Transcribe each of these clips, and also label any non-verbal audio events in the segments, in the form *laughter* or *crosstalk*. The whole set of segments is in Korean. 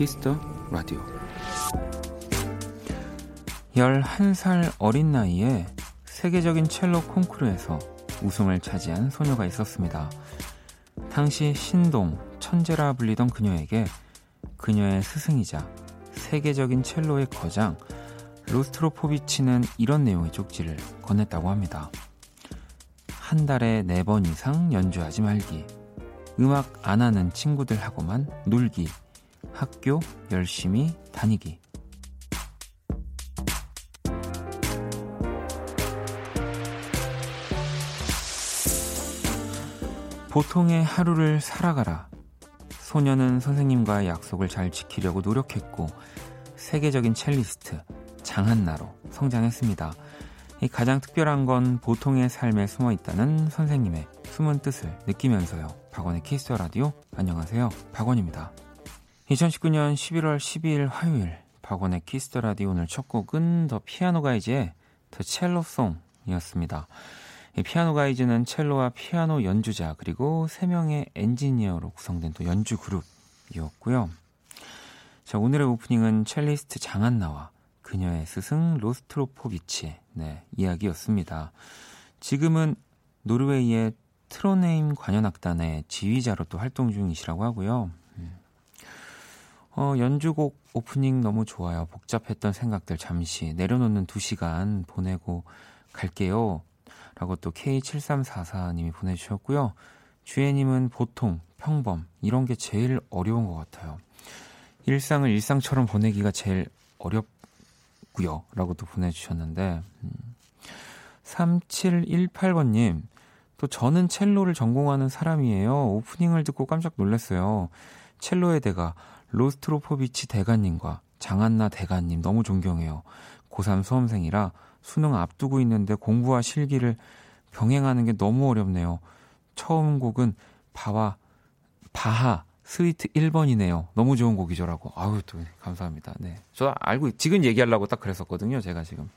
Kiss the Radio 11살 어린 나이에 세계적인 첼로 콩쿠르에서 우승을 차지한 소녀가 있었습니다. 당시 신동, 천재라 불리던 그녀에게 그녀의 스승이자 세계적인 첼로의 거장 로스트로포비치는 이런 내용의 쪽지를 건넸다고 합니다. 한 달에 네 번 이상 연주하지 말기. 음악 안 하는 친구들하고만 놀기. 학교 열심히 다니기. 보통의 하루를 살아가라. 소녀는 선생님과의 약속을 잘 지키려고 노력했고, 세계적인 첼리스트, 장한나로 성장했습니다. 가장 특별한 건 보통의 삶에 숨어 있다는 선생님의 숨은 뜻을 느끼면서요. 박원의 키스 라디오 안녕하세요. 박원입니다. 2019년 11월 12일 화요일 박원의 Kiss the Radio 오늘 첫 곡은 The Piano Guys의 The Cello Song이었습니다. 이 Piano Guys는 첼로와 피아노 연주자 그리고 3명의 엔지니어로 구성된 또 연주 그룹이었고요. 자, 오늘의 오프닝은 첼리스트 장한나와 그녀의 스승 로스트로포비치의 네, 이야기였습니다. 지금은 노르웨이의 트론헤임 관현악단의 지휘자로 또 활동 중이시라고 하고요. 음. 어, 연주곡 오프닝 너무 좋아요. 복잡했던 생각들 잠시 내려놓는 두 시간 보내고 갈게요. 라고 또 K7344님이 보내주셨고요. 주혜님은 보통, 평범, 이런 게 제일 어려운 것 같아요. 일상을 일상처럼 보내기가 제일 어렵, 있고요. 라고 또 보내주셨는데, 음. 3718번님, 또 저는 첼로를 전공하는 사람이에요. 오프닝을 듣고 깜짝 놀랐어요. 첼로의 대가 로스트로포비치 대가님과 장한나 대가님 너무 존경해요. 고3 수험생이라 수능 앞두고 있는데 공부와 실기를 병행하는 게 너무 어렵네요. 처음 곡은 바와 바하 스위트 1번이네요. 너무 좋은 곡이죠라고. 아유, 또 감사합니다. 네. 저 알고 지금 얘기하려고 딱 그랬었거든요. 제가 지금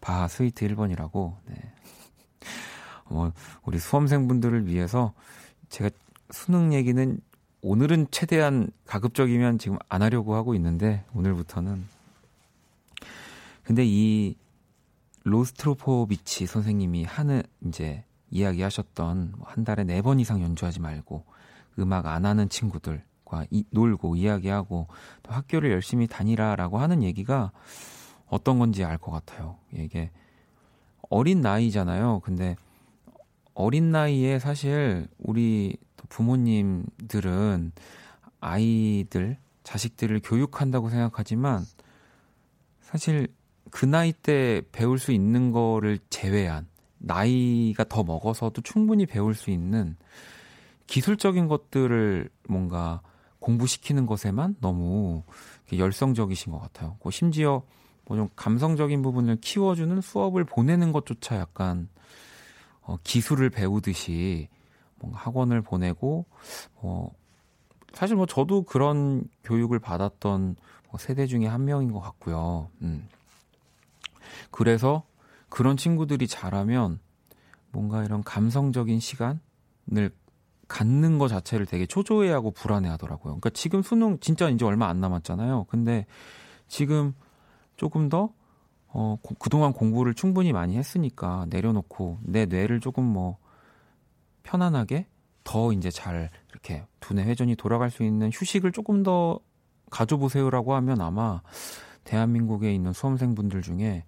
바 스위트 1번이라고. 네. 뭐 우리 수험생분들을 위해서 제가 수능 얘기는 오늘은 최대한 가급적이면 지금 안 하려고 하고 있는데 오늘부터는 근데 이 로스트로포비치 선생님이 하는 이제 이야기하셨던 뭐한 달에 네 번 이상 연주하지 말고 음악 안 하는 친구들과 이, 놀고 이야기하고 또 학교를 열심히 다니라라고 하는 얘기가 어떤 건지 알 것 같아요. 이게 어린 나이잖아요. 근데 어린 나이에 사실 우리 부모님들은 아이들, 자식들을 교육한다고 생각하지만 사실 그 나이 때 배울 수 있는 거를 제외한 나이가 더 먹어서도 충분히 배울 수 있는 기술적인 것들을 뭔가 공부시키는 것에만 너무 열성적이신 것 같아요. 뭐 심지어 뭐 좀 감성적인 부분을 키워주는 수업을 보내는 것조차 약간 어, 기술을 배우듯이 뭔가 학원을 보내고 뭐 사실 뭐 저도 그런 교육을 받았던 뭐 세대 중에 한 명인 것 같고요. 음. 그래서 그런 친구들이 잘하면 뭔가 이런 감성적인 시간을 갖는 것 자체를 되게 초조해하고 불안해하더라고요. 그러니까 지금 수능 진짜 이제 얼마 안 남았잖아요. 근데 지금 조금 더 어, 고, 그동안 공부를 충분히 많이 했으니까 내려놓고 내 뇌를 조금 뭐 편안하게 더 이제 잘 이렇게 두뇌 회전이 돌아갈 수 있는 휴식을 조금 더 가져보세요라고 하면 아마 대한민국에 있는 수험생분들 중에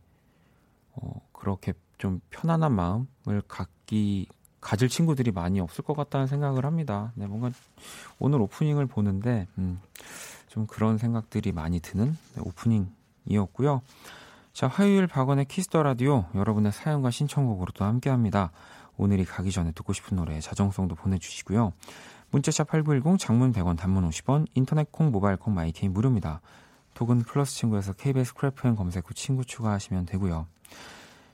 어, 그렇게 좀 편안한 마음을 갖기 가질 친구들이 많이 없을 것 같다는 생각을 합니다. 네, 뭔가 오늘 오프닝을 보는데 음, 좀 그런 생각들이 많이 드는 네, 오프닝이었고요. 자, 화요일 박원의 Kiss the Radio 여러분의 사연과 신청곡으로 또 함께합니다. 오늘이 가기 전에 듣고 싶은 노래 자정송도 보내주시고요. 문자 샵 8910 장문 100원 단문 50원 인터넷 콩 모바일 콩 마이케이 무료입니다. 톡은 플러스 친구에서 KBS Cool FM 검색 후 친구 추가하시면 되고요.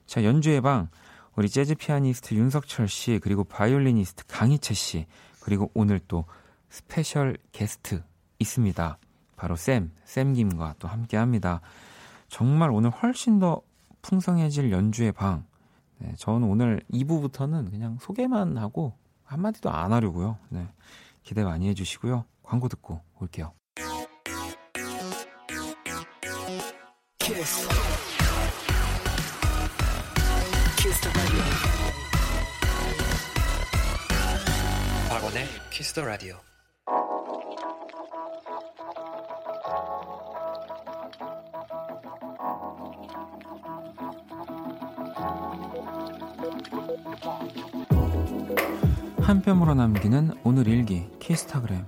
자 연주의 방 우리 재즈 피아니스트 윤석철 씨, 그리고 바이올리니스트 강이채 씨, 그리고 오늘 또 스페셜 게스트 있습니다. 바로 샘, 샘김과 또 함께 합니다. 정말 오늘 훨씬 더 풍성해질 연주의 방. 네, 저는 오늘 2부부터는 그냥 소개만 하고 한마디도 안 하려고요. 네. 기대 많이 해주시고요. 광고 듣고 올게요. 키스. 키스 박원의 키스 더 라디오. 한 뼘으로 남기는 오늘 일기 키스타그램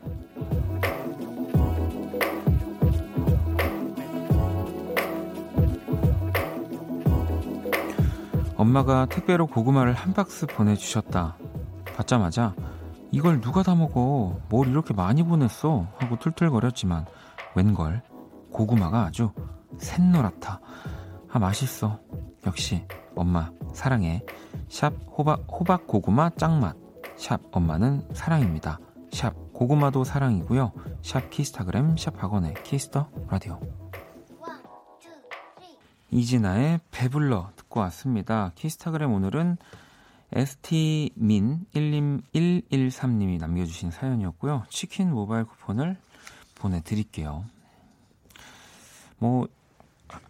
엄마가 택배로 고구마를 한 박스 보내주셨다. 받자마자 이걸 누가 다 먹어? 뭘 이렇게 많이 보냈어? 하고 툴툴거렸지만 웬걸 고구마가 아주 샛노랗다. 아 맛있어. 역시 엄마 사랑해. 샵 호박 호박 고구마 짱맛. 샵 엄마는 사랑입니다. 샵 고구마도 사랑이고요. 샵 키스타그램 샵 박원의 Kiss the Radio. 이진아의 배불러 듣고 왔습니다. 키스타그램 오늘은 ST민 113님이 남겨주신 사연이었고요. 치킨 모바일 쿠폰을 보내드릴게요. 뭐,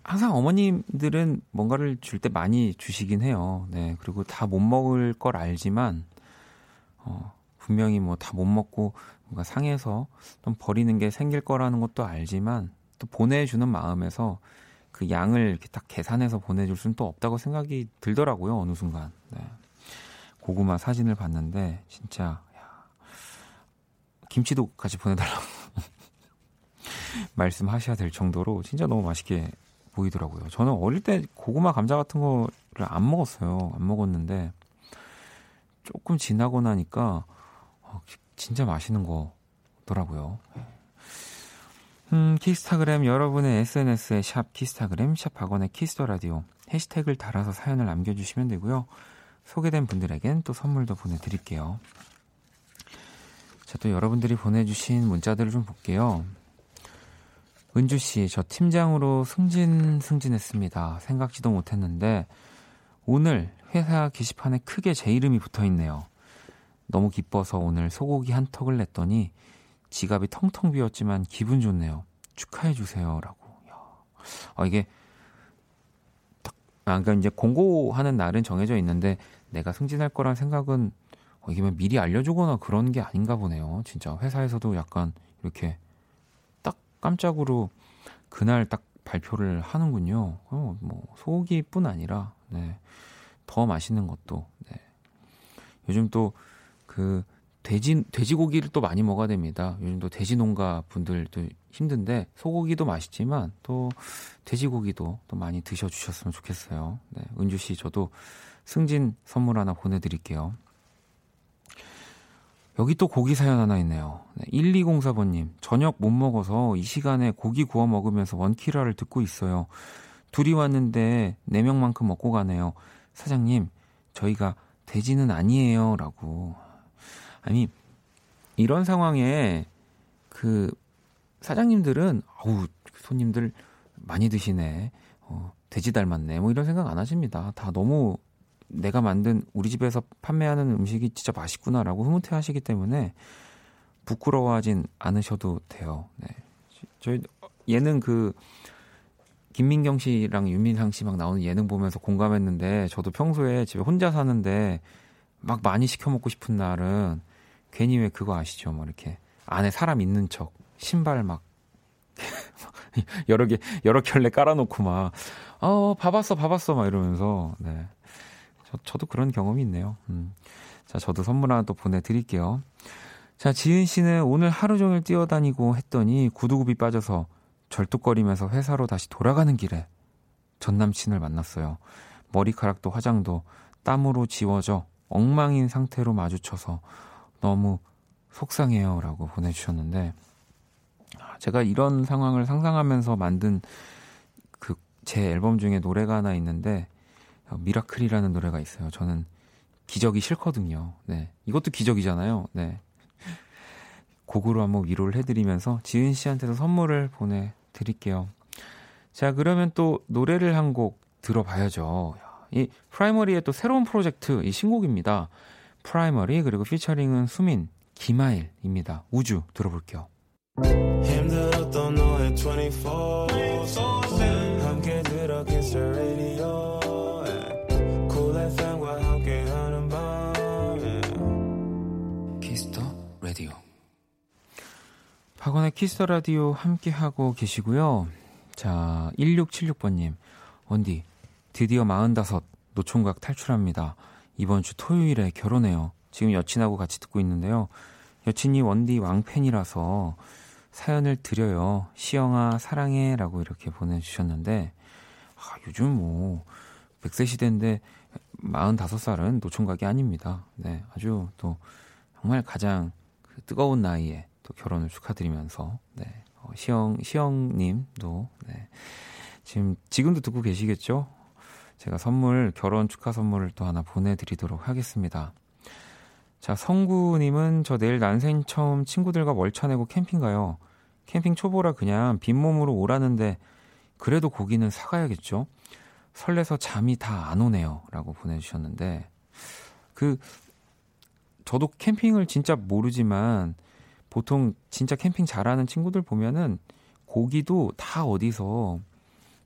항상 어머님들은 뭔가를 줄 때 많이 주시긴 해요. 네. 그리고 다 못 먹을 걸 알지만, 어, 분명히 뭐 다 못 먹고 뭔가 상해서 좀 버리는 게 생길 거라는 것도 알지만 또 보내주는 마음에서 그 양을 이렇게 딱 계산해서 보내줄 수는 또 없다고 생각이 들더라고요 어느 순간. 네. 고구마 사진을 봤는데 진짜 야, 김치도 같이 보내달라고 *laughs* 말씀하셔야 될 정도로 진짜 너무 맛있게 보이더라고요. 저는 어릴 때 고구마 감자 같은 거를 안 먹었어요. 안 먹었는데 조금 지나고 나니까 어, 진짜 맛있는 거더라고요. 음, 키스타그램 여러분의 SNS에 샵 키스타그램 샵 박원의 Kiss the Radio 해시태그를 달아서 사연을 남겨주시면 되고요. 소개된 분들에겐 또 선물도 보내드릴게요. 자, 또 여러분들이 보내주신 문자들을 좀 볼게요. 은주 씨, 저 팀장으로 승진, 승진했습니다. 생각지도 못했는데, 오늘 회사 게시판에 크게 제 이름이 붙어 있네요. 너무 기뻐서 오늘 소고기 한 턱을 냈더니 지갑이 텅텅 비었지만 기분 좋네요. 축하해 주세요라고. 아 이게 딱 아, 그러니까 이제 공고하는 날은 정해져 있는데 내가 승진할 거란 생각은 어, 이게 미리 알려주거나 그런 게 아닌가 보네요. 진짜 회사에서도 약간 이렇게 딱 깜짝으로 그날 딱 발표를 하는군요. 어, 뭐 소고기뿐 아니라 네. 더 맛있는 것도. 네. 요즘 또 그 돼지 돼지고기를 또 많이 먹어야 됩니다. 요즘 또 돼지 농가 분들도 힘든데 소고기도 맛있지만 또 돼지고기도 또 많이 드셔 주셨으면 좋겠어요. 네. 은주 씨 저도 승진 선물 하나 보내 드릴게요. 여기 또 고기 사연 하나 있네요. 네, 1204번님, 저녁 못 먹어서 이 시간에 고기 구워 먹으면서 원키라를 듣고 있어요. 둘이 왔는데 4명만큼 먹고 가네요. 사장님, 저희가 돼지는 아니에요. 라고. 아니, 이런 상황에 그 사장님들은, 어우, 손님들 많이 드시네. 어, 돼지 닮았네. 뭐 이런 생각 안 하십니다. 다 너무 내가 만든 우리 집에서 판매하는 음식이 진짜 맛있구나라고 흐뭇해 하시기 때문에 부끄러워하진 않으셔도 돼요. 네. 저희 예능 그 김민경 씨랑 윤민상 씨 막 나오는 예능 보면서 공감했는데 저도 평소에 집에 혼자 사는데 막 많이 시켜 먹고 싶은 날은 괜히 왜 그거 아시죠? 뭐 이렇게 안에 사람 있는 척 신발 막 *laughs* 여러 개 여러 켤레 깔아놓고 막어 봐봤어 봐봤어 막 이러면서 네 저, 저도 그런 경험이 있네요. 음. 자 저도 선물 하나 또 보내드릴게요. 자 지은 씨는 오늘 하루 종일 뛰어다니고 했더니 구두굽이 빠져서 절뚝거리면서 회사로 다시 돌아가는 길에 전 남친을 만났어요. 머리카락도 화장도 땀으로 지워져 엉망인 상태로 마주쳐서 너무 속상해요. 라고 보내주셨는데, 아, 제가 이런 상황을 상상하면서 만든 그 제 앨범 중에 노래가 하나 있는데, 어, 미라클이라는 노래가 있어요. 저는 기적이 싫거든요. 네. 이것도 기적이잖아요. 네. 곡으로 한번 위로를 해드리면서 지은 씨한테도 선물을 보내 드릴게요. 자, 그러면 또 노래를 한 곡 들어봐야죠. 이 프라이머리의 또 새로운 프로젝트, 이 신곡입니다. 프라이머리 그리고 피처링은 수민, 김아일입니다. 우주 들어볼게요. 힘들었던 너의 24 함께 들어 radio cool 박원의 Kiss the Radio 함께하고 계시고요. 자, 1676번님 원디 드디어 45 노총각 탈출합니다. 이번 주 토요일에 결혼해요. 지금 여친하고 같이 듣고 있는데요. 여친이 원디 왕팬이라서 사연을 드려요. 시영아 사랑해 라고 이렇게 보내주셨는데 아, 요즘 뭐 100세 시대인데 45살은 노총각이 아닙니다. 네, 아주 또 정말 가장 그 뜨거운 나이에 또 결혼을 축하드리면서 네, 어, 시영 시영님도 네, 지금 지금도 듣고 계시겠죠? 제가 선물, 결혼 축하 선물을 또 하나 보내드리도록 하겠습니다. 자, 성구님은 저 내일 난생 처음 친구들과 월차 내고 캠핑 가요. 캠핑 초보라 그냥 빈몸으로 오라는데 그래도 고기는 사가야겠죠? 설레서 잠이 다 안 오네요. 라고 보내주셨는데, 그, 저도 캠핑을 진짜 모르지만, 보통 진짜 캠핑 잘하는 친구들 보면은 고기도 다 어디서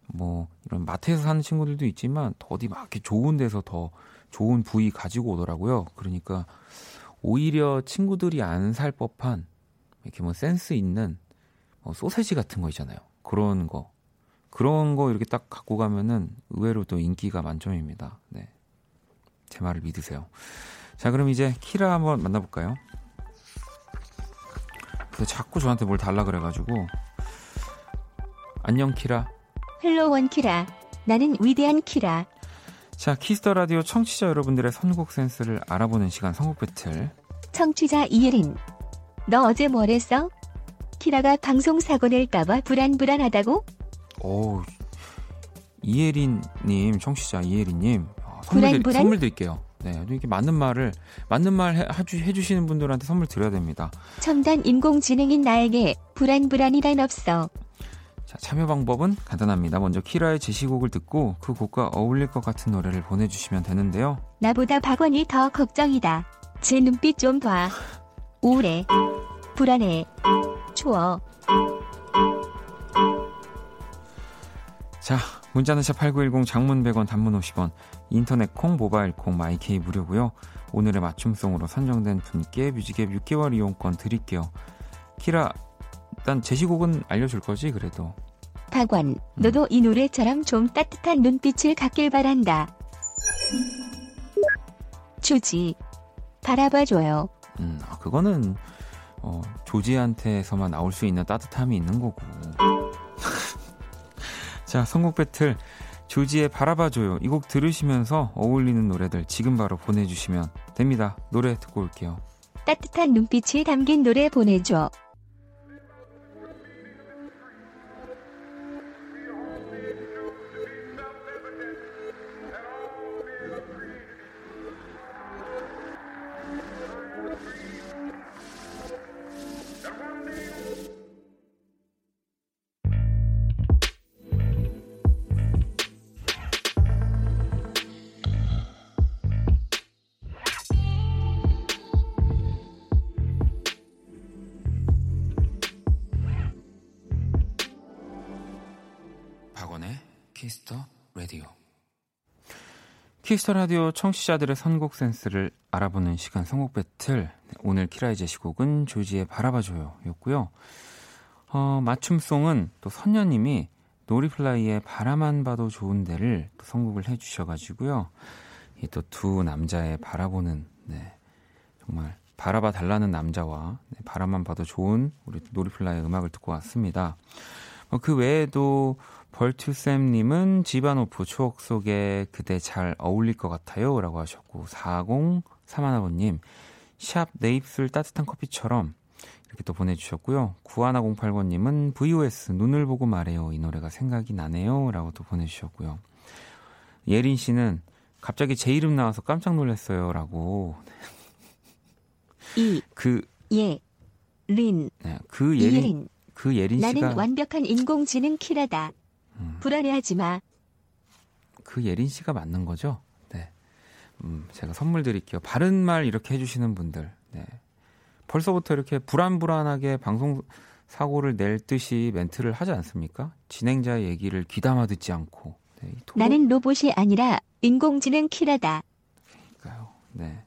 뭐 이런 마트에서 사는 친구들도 있지만 어디 막 이렇게 좋은 데서 더 좋은 부위 가지고 오더라고요. 그러니까 오히려 친구들이 안 살 법한 이렇게 뭐 센스 있는 뭐 소세지 같은 거 있잖아요. 그런 거 그런 거 이렇게 딱 갖고 가면은 의외로 또 인기가 만점입니다. 네. 제 말을 믿으세요. 자, 그럼 이제 키라 한번 만나볼까요? 그 자꾸 저한테 뭘 달라 그래가지고 안녕 키라. Hello 원키라. 나는 위대한 키라. 자, Kiss the Radio 청취자 여러분들의 선곡 센스를 알아보는 시간 선곡 배틀. 청취자 이예린. 너 어제 뭘 했어? 키라가 방송 사고 낼까봐 불안불안하다고? 오, 이예린님, 청취자 이예린님. 어, 선물, 불안, 불안? 선물 드릴게요. 네, 이렇게 맞는 말을, 맞는 말 해, 해주시는 분들한테 선물 드려야 됩니다. 첨단 인공지능인 나에게 불안불안이란 없어. 자, 참여 방법은 간단합니다. 먼저 키라의 제시곡을 듣고 그 곡과 어울릴 것 같은 노래를 보내주시면 되는데요. 나보다 박원이 더 걱정이다. 제 눈빛 좀 봐. 우울해. 불안해. 추워. 자, 문자는 샵8910 장문 100원 단문 50원 인터넷 콩 모바일 콩 마이케이 무료고요. 오늘의 맞춤송으로 선정된 분께 뮤직앱 6개월 이용권 드릴게요. 키라 일단 제시곡은 알려줄 거지 그래도. 박원, 음. 너도 이 노래처럼 좀 따뜻한 눈빛을 갖길 바란다. 주지, 바라봐줘요. 음, 아, 그거는 어, 조지한테서만 나올 수 있는 따뜻함이 있는 거고. 자, 선곡 배틀 조지의 바라봐줘요. 이 곡 들으시면서 어울리는 노래들 지금 바로 보내주시면 됩니다. 노래 듣고 올게요. 따뜻한 눈빛이 담긴 노래 보내줘. Kiss the Radio 청취자들의 선곡 센스를 알아보는 시간 선곡 배틀. 오늘 키라의 제시곡은 조지의 바라봐줘요 였고요. 어, 맞춤송은 또 선녀님이 노리플라이의 바라만 봐도 좋은데를 또 선곡을 해주셔가지고요. 이 또 두 남자의 바라보는, 네, 정말 바라봐 달라는 남자와 네, 바라만 봐도 좋은 우리 노리플라이의 음악을 듣고 왔습니다. 어, 그 외에도 벌투쌤님은 지바노프 추억 속에 그대 잘 어울릴 것 같아요. 라고 하셨고, 4031아버님, 샵 내 입술 따뜻한 커피처럼 이렇게 또 보내주셨고요. 9108번님은 VOS 눈을 보고 말해요. 이 노래가 생각이 나네요. 라고 또 보내주셨고요. 예린 씨는 갑자기 제 이름 나와서 깜짝 놀랐어요. 라고. 이. 그. 예. 린. 네, 그 예린. 예린. 그 예린 씨가. 나는 완벽한 인공지능 키라다. 음. 불안해하지 마. 그 예린 씨가 맞는 거죠? 네. 음, 제가 선물 드릴게요. 바른 말 이렇게 해주시는 분들. 네. 벌써부터 이렇게 불안불안하게 방송 사고를 낼 듯이 멘트를 하지 않습니까? 진행자의 얘기를 귀담아 듣지 않고. 네, 토로... 나는 로봇이 아니라 인공지능 키라다. 그러니까요. 네.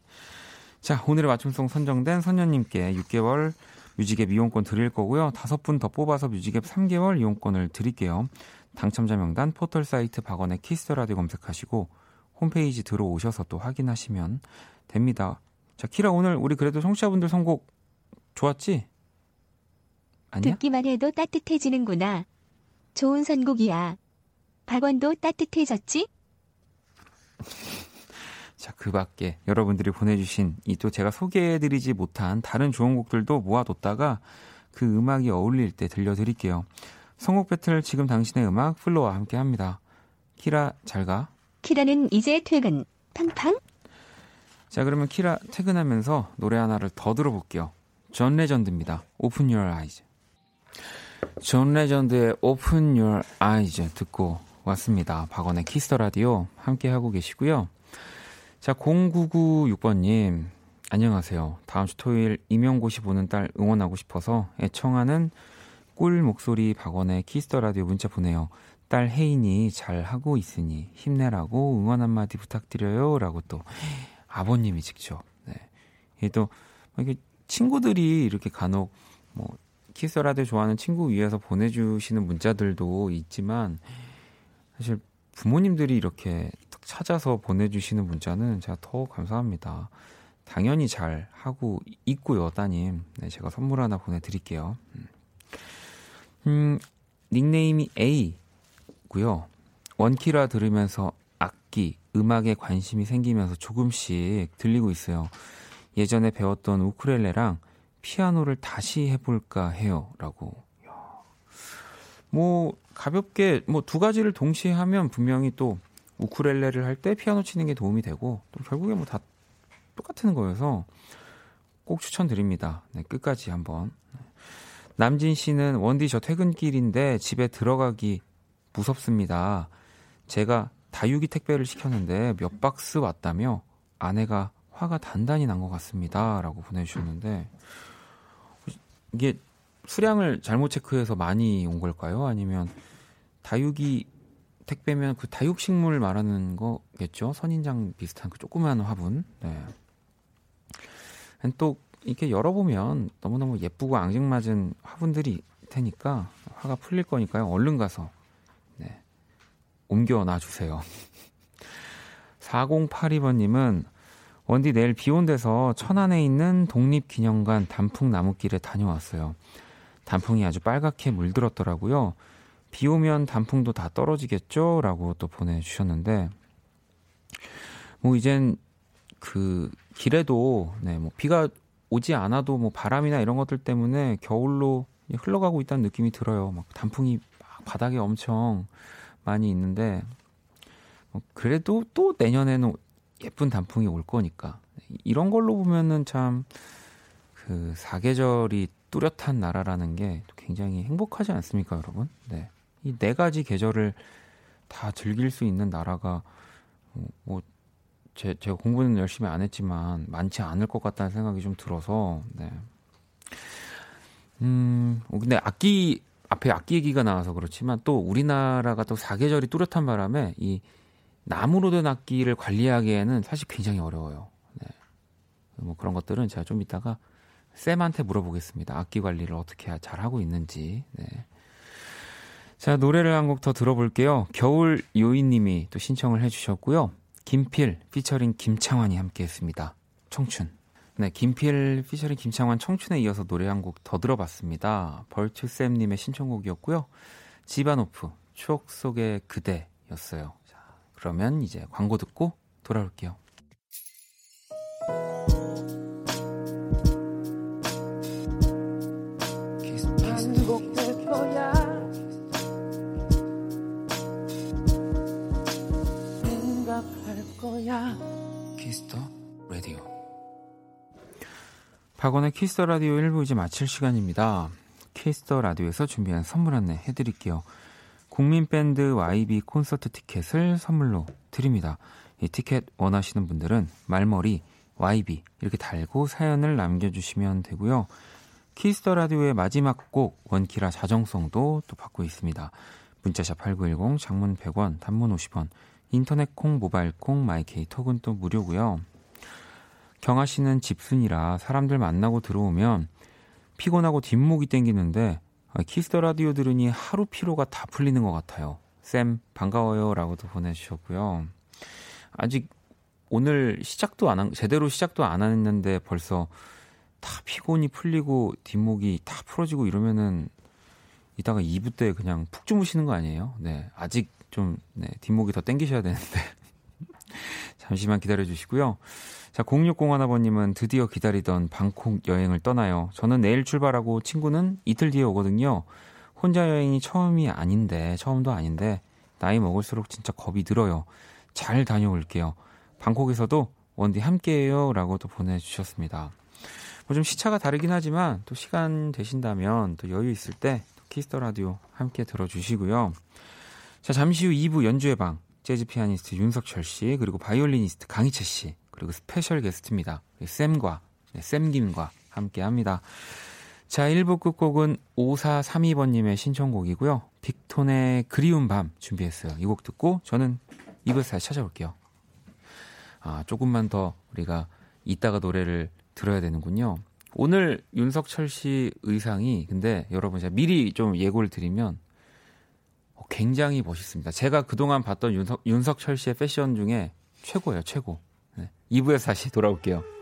자, 오늘의 맞춤송 선정된 선녀님께 6개월 뮤직앱 이용권 드릴 거고요. 다섯 분 더 뽑아서 뮤직앱 3개월 이용권을 드릴게요. 당첨자 명단 포털 사이트 박원의 Kiss the Radio 검색하시고 홈페이지 들어오셔서 또 확인하시면 됩니다. 자, 키라 오늘 우리 그래도 청취자분들 선곡 좋았지? 아니야? 듣기만 해도 따뜻해지는구나. 좋은 선곡이야. 박원도 따뜻해졌지? *laughs* 자, 그 밖에 여러분들이 보내주신 이 또 제가 소개해드리지 못한 다른 좋은 곡들도 모아뒀다가 그 음악이 어울릴 때 들려드릴게요. 선곡 배틀 지금 당신의 음악 FLO와 함께 합니다. 키라 잘 가. 키라는 이제 퇴근. 팡팡. 자, 그러면 키라 퇴근하면서 노래 하나를 더 들어볼게요. 존 레전드입니다. Open Your Eyes. 존 레전드의 Open Your Eyes 듣고 왔습니다. 박원의 Kiss the Radio 함께 하고 계시고요. 자, 0996번님, 안녕하세요. 다음 주 토요일 임용고시 보는 딸 응원하고 싶어서 애청하는 꿀 목소리 박원의 Kiss the Radio 문자 보내요. 딸 혜인이 잘 하고 있으니 힘내라고 응원 한마디 부탁드려요. 라고 또 아버님이 직접, 네. 또, 이게 친구들이 이렇게 간혹 뭐 키스 라디오 좋아하는 친구 위해서 보내주시는 문자들도 있지만 사실 부모님들이 이렇게 찾아서 보내주시는 문자는 제가 더 감사합니다. 당연히 잘 하고 있고요, 따님. 네, 제가 선물 하나 보내드릴게요. 음, 음 닉네임이 A고요. 원키라 들으면서 악기, 음악에 관심이 생기면서 조금씩 들리고 있어요. 예전에 배웠던 우크렐레랑 피아노를 다시 해볼까 해요. 라고. 뭐, 가볍게, 뭐, 두 가지를 동시에 하면 분명히 또 우크렐레를 할 때 피아노 치는 게 도움이 되고 또 결국에 뭐 다 똑같은 거여서 꼭 추천드립니다. 네, 끝까지 한번. 남진 씨는 원디 저 퇴근길인데 집에 들어가기 무섭습니다. 제가 다육이 택배를 시켰는데 몇 박스 왔다며 아내가 화가 단단히 난 것 같습니다. 라고 보내주셨는데 이게 수량을 잘못 체크해서 많이 온 걸까요? 아니면 다육이 택배면 그 다육식물 말하는 거겠죠. 선인장 비슷한 그 조그마한 화분. 네. 또 이렇게 열어보면 너무너무 예쁘고 앙증맞은 화분들이 테니까 화가 풀릴 거니까요. 얼른 가서 네. 옮겨 놔 주세요. 4082번님은 *laughs* 원디 내일 비 온대서 천안에 있는 독립기념관 단풍 나무길에 다녀왔어요. 단풍이 아주 빨갛게 물들었더라고요. 비 오면 단풍도 다 떨어지겠죠? 라고 또 보내주셨는데, 뭐, 이젠 그 길에도, 네, 뭐, 비가 오지 않아도 뭐 바람이나 이런 것들 때문에 겨울로 흘러가고 있다는 느낌이 들어요. 막 단풍이 막 바닥에 엄청 많이 있는데, 뭐 그래도 또 내년에는 예쁜 단풍이 올 거니까. 이런 걸로 보면은 참, 그 사계절이 뚜렷한 나라라는 게 굉장히 행복하지 않습니까, 여러분? 네. 이 네 가지 계절을 다 즐길 수 있는 나라가 뭐, 뭐 제, 제가 공부는 열심히 안 했지만 많지 않을 것 같다는 생각이 좀 들어서 네. 음, 뭐 근데 악기 앞에 악기 얘기가 나와서 그렇지만 또 우리나라가 또 사계절이 뚜렷한 바람에 이 나무로 된 악기를 관리하기에는 사실 굉장히 어려워요. 네. 뭐 그런 것들은 제가 좀 이따가 쌤한테 물어보겠습니다. 악기 관리를 어떻게 잘 하고 있는지. 네. 자, 노래를 한 곡 더 들어볼게요. 겨울 요인님이 또 신청을 해주셨고요. 김필 피처링 김창완이 함께 했습니다. 청춘. 네, 김필 피처링 김창완 청춘에 이어서 노래 한 곡 더 들어봤습니다. 벌추쌤님의 신청곡이었고요. 지바노프 추억 속의 그대였어요. 자, 그러면 이제 광고 듣고 돌아올게요. 거야. Kiss the Radio. 박원의 Kiss the Radio 1부 이제 마칠 시간입니다. Kiss the Radio에서 준비한 선물 안내 해드릴게요. 국민밴드 YB 콘서트 티켓을 선물로 드립니다. 이 티켓 원하시는 분들은 말머리 YB 이렇게 달고 사연을 남겨주시면 되고요. Kiss the Radio의 마지막 곡 원키라 자정송도 또 받고 있습니다. 문자샵 8910 장문 100원 단문 50원 인터넷 콩 모바일 콩 마이케이톡은 또 무료고요. 경아 씨는 집순이라 사람들 만나고 들어오면 피곤하고 뒷목이 땡기는데 아, Kiss the Radio 들으니 하루 피로가 다 풀리는 것 같아요. 샘 반가워요 라고도 보내주셨고요. 아직 오늘 시작도 안 한, 제대로 시작도 안 했는데 벌써 다 피곤이 풀리고 뒷목이 다 풀어지고 이러면은 이따가 2부 때 그냥 푹 주무시는 거 아니에요? 네. 아직 좀, 네, 뒷목이 더 땡기셔야 되는데. *laughs* 잠시만 기다려 주시고요. 자, 0601번님은 드디어 기다리던 방콕 여행을 떠나요. 저는 내일 출발하고 친구는 이틀 뒤에 오거든요. 혼자 여행이 처음이 아닌데, 처음도 아닌데, 나이 먹을수록 진짜 겁이 들어요. 잘 다녀올게요. 방콕에서도 원디 함께해요. 라고 또 보내주셨습니다. 뭐 좀 시차가 다르긴 하지만 또 시간 되신다면 또 여유 있을 때 Kiss the Radio 함께 들어주시고요. 자, 잠시 후 2부 연주의 방. 재즈 피아니스트 윤석철 씨, 그리고 바이올리니스트 강이채 씨, 그리고 스페셜 게스트입니다. 샘과, 네, 샘김과 함께 합니다. 자, 1부 끝곡은 5432번님의 신청곡이고요. 빅톤의 그리운 밤 준비했어요. 이 곡 듣고 저는 2부에서 다시 찾아올게요. 아, 조금만 더 우리가 이따가 노래를 들어야 되는군요. 오늘 윤석철 씨 의상이 근데 여러분 제가 미리 좀 예고를 드리면 어, 굉장히 멋있습니다. 제가 그동안 봤던 윤석, 윤석철 씨의 패션 중에 최고예요, 최고. 네. 2부에서 다시 돌아올게요.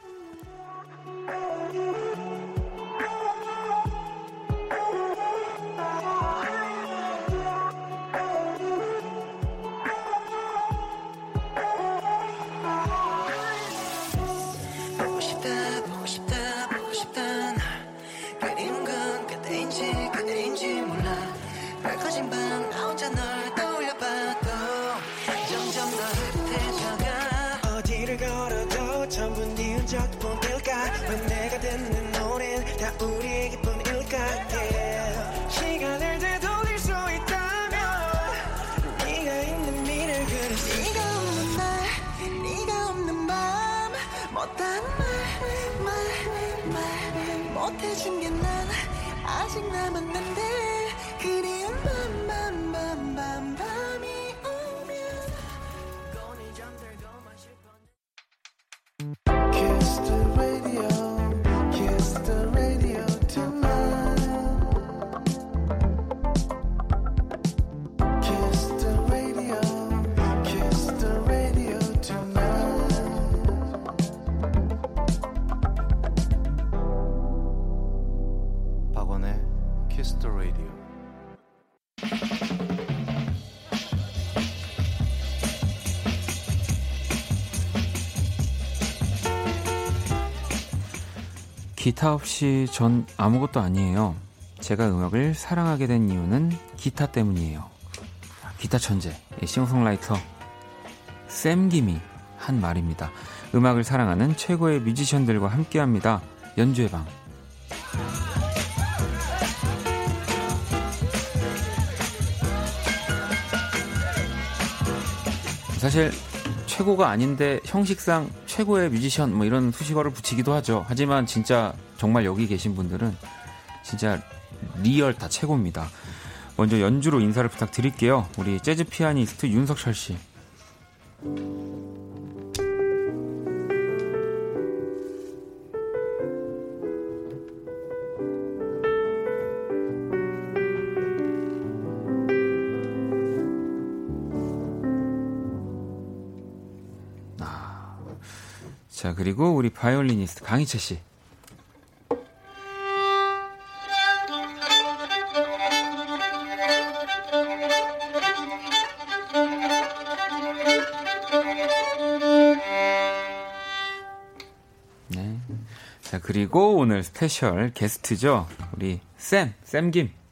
없이 전 아무것도 아니에요. 제가 음악을 사랑하게 된 이유는 기타 때문이에요. 기타 천재, 싱어송라이터 샘김이 한 말입니다. 음악을 사랑하는 최고의 뮤지션들과 함께합니다. 연주의 방. 사실 최고가 아닌데 형식상 최고의 뮤지션 뭐 이런 수식어를 붙이기도 하죠. 하지만 진짜 정말 여기 계신 분들은 진짜 리얼 다 최고입니다. 먼저 연주로 인사를 부탁드릴게요. 우리 재즈 피아니스트 윤석철 씨. 자, 그리고 우리 바이올리니스트 강희채 씨. 네. 자, 그리고 오늘 스페셜 게스트죠. 우리 쌤, 쌤김.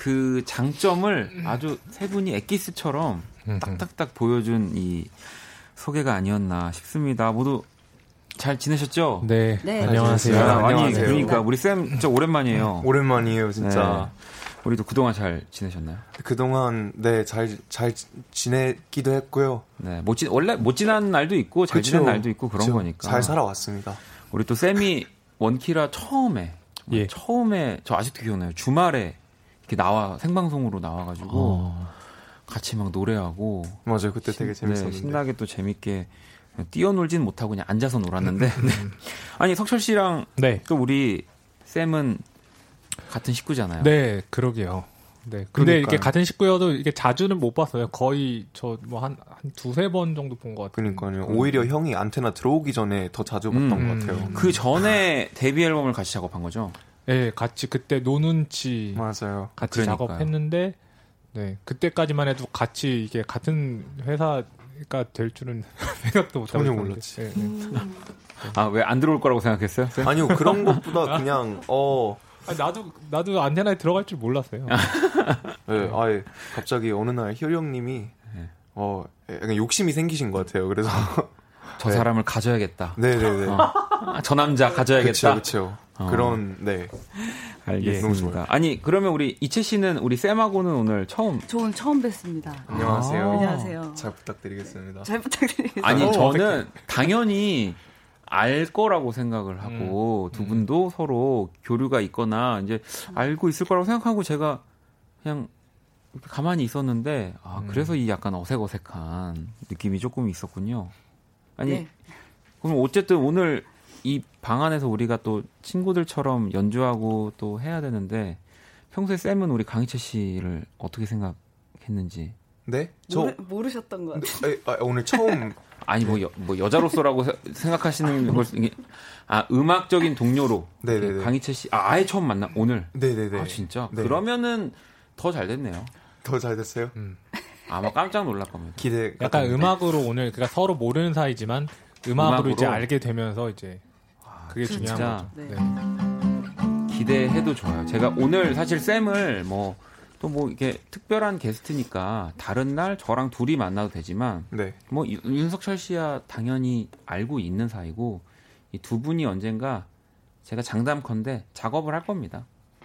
그 장점을 아주 세 분이 엑기스처럼 딱딱딱 보여준 이 소개가 아니었나 싶습니다. 모두 잘 지내셨죠? 네. 네. 안녕하세요. 아, 아니 안녕하세요. 그러니까 우리 쌤 진짜 오랜만이에요. 오랜만이에요, 진짜. 네. 우리도 그동안 잘 지내셨나요? 그동안 네, 잘 잘 지내기도 했고요. 네, 못 지, 원래 못 지난 날도 있고 잘 그쵸. 지난 날도 있고 그런 그쵸. 거니까. 잘 살아왔습니다. 우리 또 쌤이 원키라 처음에 예. 처음에 저 아직도 기억나요. 주말에 이렇게 나와 생방송으로 나와가지고 어. 같이 막 노래하고 맞아요. 그때 되게 네, 재밌었는데. 신나게 또 재밌게 뛰어놀진 못하고 그냥 앉아서 놀았는데 네. 아니 석철 씨랑 네. 또 우리 쌤은 같은 식구잖아요. 네, 그러게요. 네. 근데 그러니까요. 이게 같은 식구여도 이게 자주는 못 봤어요. 거의 저 뭐 한 한 두세 번 정도 본 것 같아요. 그러니까요. 오히려 형이 안테나 들어오기 전에 더 자주 봤던 음. 것 같아요. 그 전에 데뷔 앨범을 같이 작업한 거죠. 네, 같이 그때 노는치 맞아요. 같이 그러니까요. 작업했는데 네, 그때까지만 해도 같이 이게 같은 회사가 될 줄은 *laughs* 생각도 못 하고 전혀. 몰랐지. 네, 네. 아왜 안 들어올 거라고 생각했어요? 쌤? 아니요, 그런 *laughs* 것보다 그냥 어, 아니, 나도 나도 안테나에 들어갈 줄 몰랐어요. 네, 아예 갑자기 어느 날 효리 형님이 네. 어, 약간 욕심이 생기신 것 같아요. 그래서 저 네. 사람을 가져야겠다. 네네네. 아, 저 남자 가져야겠다. 그렇죠. 어. 그런 네. 예, 알겠습니다. 좋아요. 아니 그러면 우리 이채 씨는 우리 쌤하고는 오늘 처음 저는 처음 뵙습니다. 안녕하세요. 아. 안녕하세요. 잘 부탁드리겠습니다. 잘 부탁드리겠습니다. 아니 어, 저는 당연히 알 거라고 생각을 하고 두 분도 서로 교류가 있거나 이제 알고 있을 거라고 생각하고 제가 그냥 가만히 있었는데 아 음. 그래서 이 약간 어색어색한 느낌이 조금 있었군요. 아니 네. 그럼 어쨌든 오늘 이 방 안에서 우리가 또 친구들처럼 연주하고 또 해야 되는데 평소에 쌤은 우리 강희철 씨를 어떻게 생각했는지 네? 저 모르, 모르셨던 것 같아요. 에, 아, 오늘 처음 *laughs* 아니 뭐, 여, 뭐 여자로서라고 세- 생각하시는 걸 수- 이게 아 음악적인 동료로 네네네. 강희철 씨 아, 아예 처음 만나 오늘 네네네. 아 진짜 네. 그러면은 더 잘 됐네요 더 잘 됐어요? 아마 깜짝 놀랄 겁니다 기대. 약간 음악으로 오늘 그러니까 서로 모르는 사이지만 음악으로, 음악으로. 이제 알게 되면서 이제 그게 그렇죠. 중요한 진짜 거죠. 네. 기대해도 좋아요 제가 오늘 사실 쌤을 뭐 또뭐 이렇게 특별한 게스트니까 다른 날 저랑 둘이 만나도 되지만 네. 뭐 유- 윤석철 씨야 당연히 알고 있는 사이고 이 두 분이 언젠가 제가 장담컨대 작업을 할 겁니다.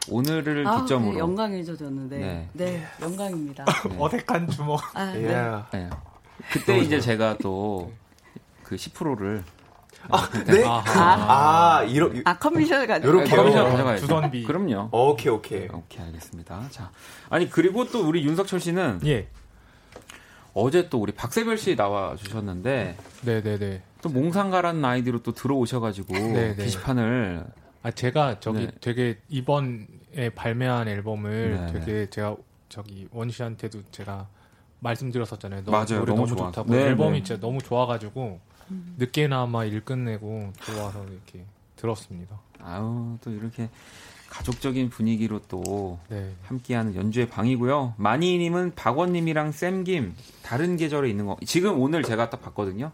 오늘을 아, 기점으로. 네, 영광이죠, 저는. 네. 네. 네, 영광입니다. *laughs* 네. 어색한 주먹. 아, 예. 네. 네. 그때 이제 제가 또 그 10%를 네? 아하. 아, 이러 아, 커미션을 가지고. 요렇게 커미션 해요? 네, 가져가야죠. 주선비. 그럼요. 오케이, 오케이. 오케이 알겠습니다. 자, 아니 그리고 또 우리 윤석철 씨는 예. 어제 또 우리 박세별 씨 나와 주셨는데 네, 네, 네. 또 몽상가라는 아이디로 또 들어오셔가지고 네, 네. 게시판을 아 제가 저기 네. 되게 이번에 발매한 앨범을 네, 되게 제가 저기 원 씨한테도 제가 말씀드렸었잖아요. 너, 맞아요. 노래 너무 너무. 좋다고. 네, 앨범이 네. 진짜 너무 좋아가지고 늦게나마 일 끝내고 들어와서 이렇게 들었습니다. 아우 또 이렇게 가족적인 분위기로 또 네. 함께하는 연주의 방이고요. 마니님은 박원님이랑 쌤김 다른 계절에 있는 거. 지금 오늘 제가 딱 봤거든요.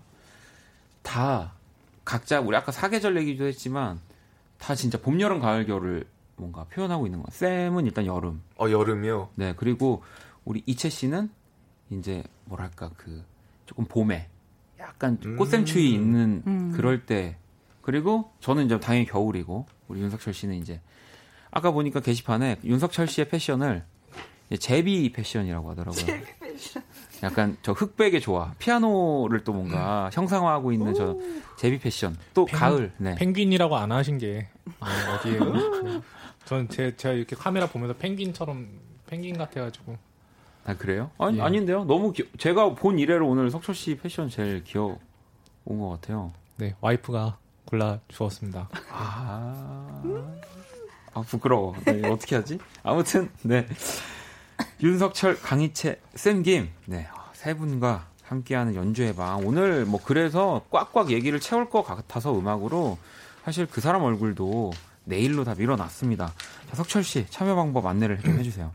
다 각자 우리 아까 사계절 얘기도 했지만 다 진짜 봄, 여름, 가을, 겨울을 뭔가 표현하고 있는 거. 쌤은 일단 여름. 어, 여름이요? 네 그리고 우리 이채 씨는 이제 뭐랄까 그 조금 봄에 약간 음. 꽃샘추위 있는 음. 그럴 때 그리고 저는 이제 당연히 겨울이고 우리 윤석철 씨는 이제 아까 보니까 게시판에 윤석철 씨의 패션을 제비 패션이라고 하더라고요. 약간 저 흑백의 조화, 피아노를 또 뭔가 형상화하고 있는 저 제비 패션. 또 펭- 가을. 네. 펭귄이라고 안 하신 게 네, 어디에? 네. 저는 제, 제가 이렇게 카메라 보면서 펭귄처럼 펭귄 같아가지고 아 그래요? 아니, 예. 아닌데요. 너무 귀- 제가 본 이래로 오늘 석철 씨 패션 제일 귀여운 것 같아요. 네 와이프가 골라 주었습니다. 아, 아 부끄러워. 네, 어떻게 하지? 아무튼 네 윤석철, 강희채, 쌤김 네세 분과 함께하는 연주의 방 오늘 뭐 그래서 꽉꽉 얘기를 채울 것 같아서 음악으로 사실 그 사람 얼굴도 내일로 다 밀어놨습니다. 자, 석철 씨 참여 방법 안내를 좀 해주세요.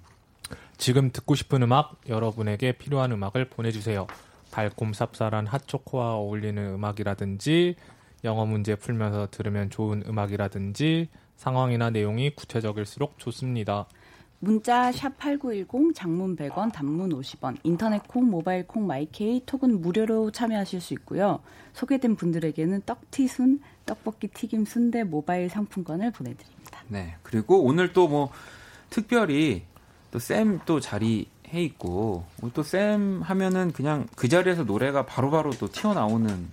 지금 듣고 싶은 음악, 여러분에게 필요한 음악을 보내주세요. 달콤 쌉쌀한 핫초코와 어울리는 음악이라든지 영어 문제 풀면서 들으면 좋은 음악이라든지 상황이나 내용이 구체적일수록 좋습니다. 문자 샵8910 장문 100원 단문 50원 인터넷 콩 모바일 콩 마이케이 톡은 무료로 참여하실 수 있고요. 소개된 분들에게는 떡튀순 떡볶이 튀김 순대 모바일 상품권을 보내드립니다. 네. 그리고 오늘 또 뭐 특별히 또 쌤 또 자리 해 있고 또 쌤 하면은 그냥 그 자리에서 노래가 바로 바로 또 튀어나오는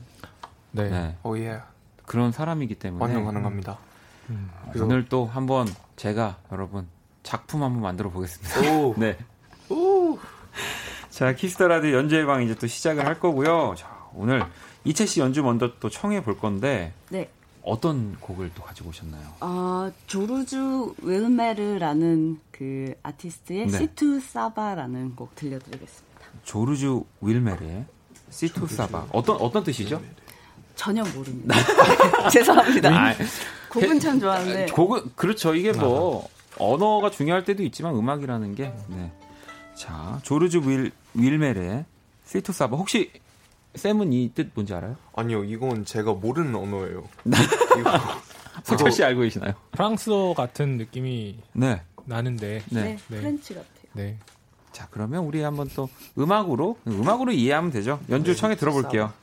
네. 네, 오 예. 그런 사람이기 때문에 완전 가능합니다. 음. 그래서- 오늘 또 한번 제가 여러분 작품 한번 만들어 보겠습니다. 오. *laughs* 네. 자, Kiss the Radio 연주의 방 이제 또 시작을 할 거고요. 자, 오늘 이채 씨 연주 먼저 또 청해 볼 건데 네. 어떤 곡을 또 가지고 오셨나요? 어, Georges Ulmer라는 그 아티스트의 네. Si tu savais라는 곡 들려드리겠습니다. Georges Ulmer의 Si tu savais. 어떤 어떤 뜻이죠? 전혀 모릅니다. *laughs* 죄송합니다. 아, 곡은 참 좋아하는데 곡은 그렇죠. 이게 뭐 언어가 중요할 때도 있지만 음악이라는 게 네. 자, Georges Ul Ulmer의 Si tu savais. 혹시 쌤은 이 뜻 뭔지 알아요? 아니요, 이건 제가 모르는 언어예요. *laughs* 석철 씨 알고 계시나요? 프랑스어 같은 느낌이 네. 나는데 네. 네, 네. French 같아요. 네. 자, 그러면 우리 한번 또 음악으로 음악으로 이해하면 되죠. 연주 청해 들어볼게요.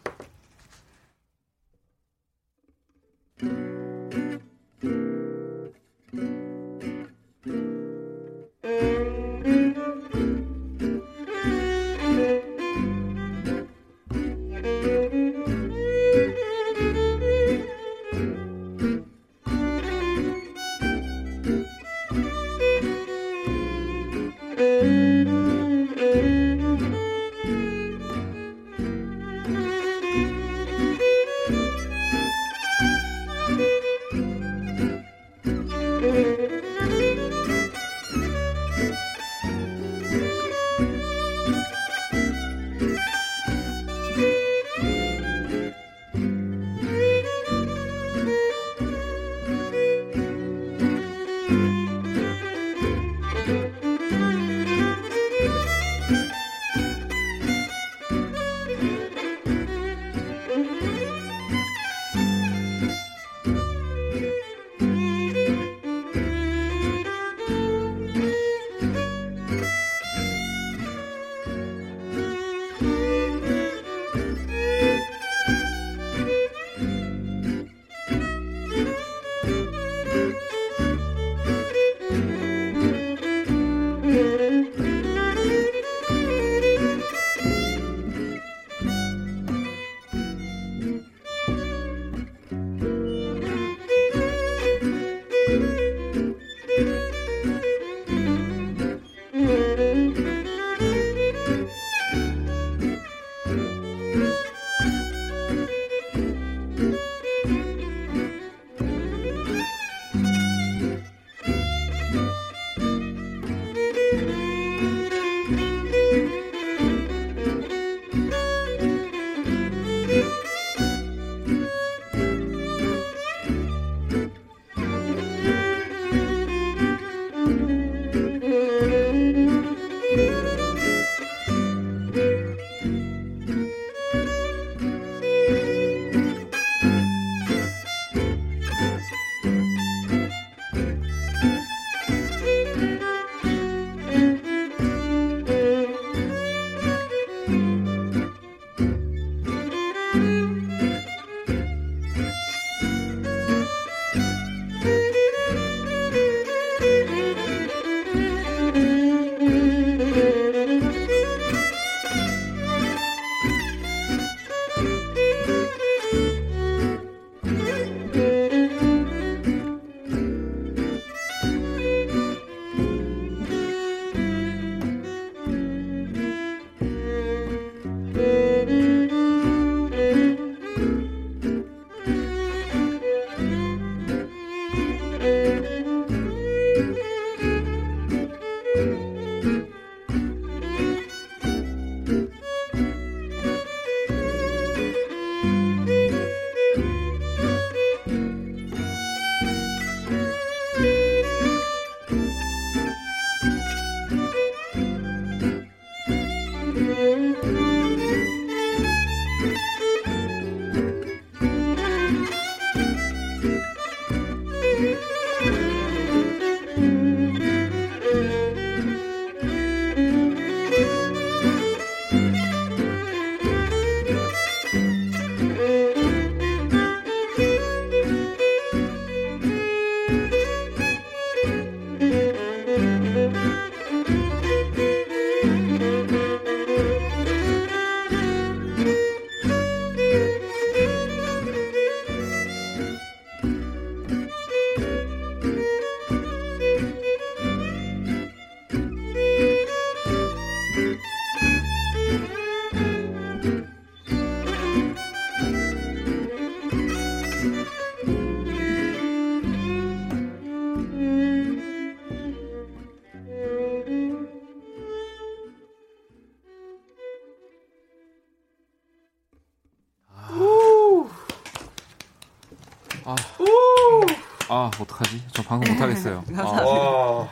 어떡하지? 저 방송 못하겠어요. *laughs* 아,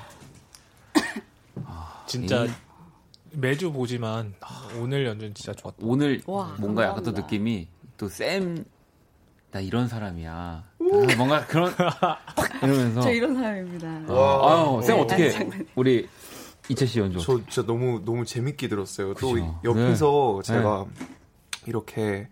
와. 진짜 이- 매주 보지만 아, 오늘 연주는 진짜 좋았다. 오늘 와, 뭔가 약간 또 감사합니다. 느낌이 또 쌤 나 이런 사람이야. 아, 뭔가 그런 *laughs* 이러면서 저 이런 사람입니다. 와. 아유 쌤 네. 어떻게. 우리 이채 씨 연주 저 진짜 너무 너무 재밌게 들었어요. 또 그죠. 옆에서 네. 제가 이렇게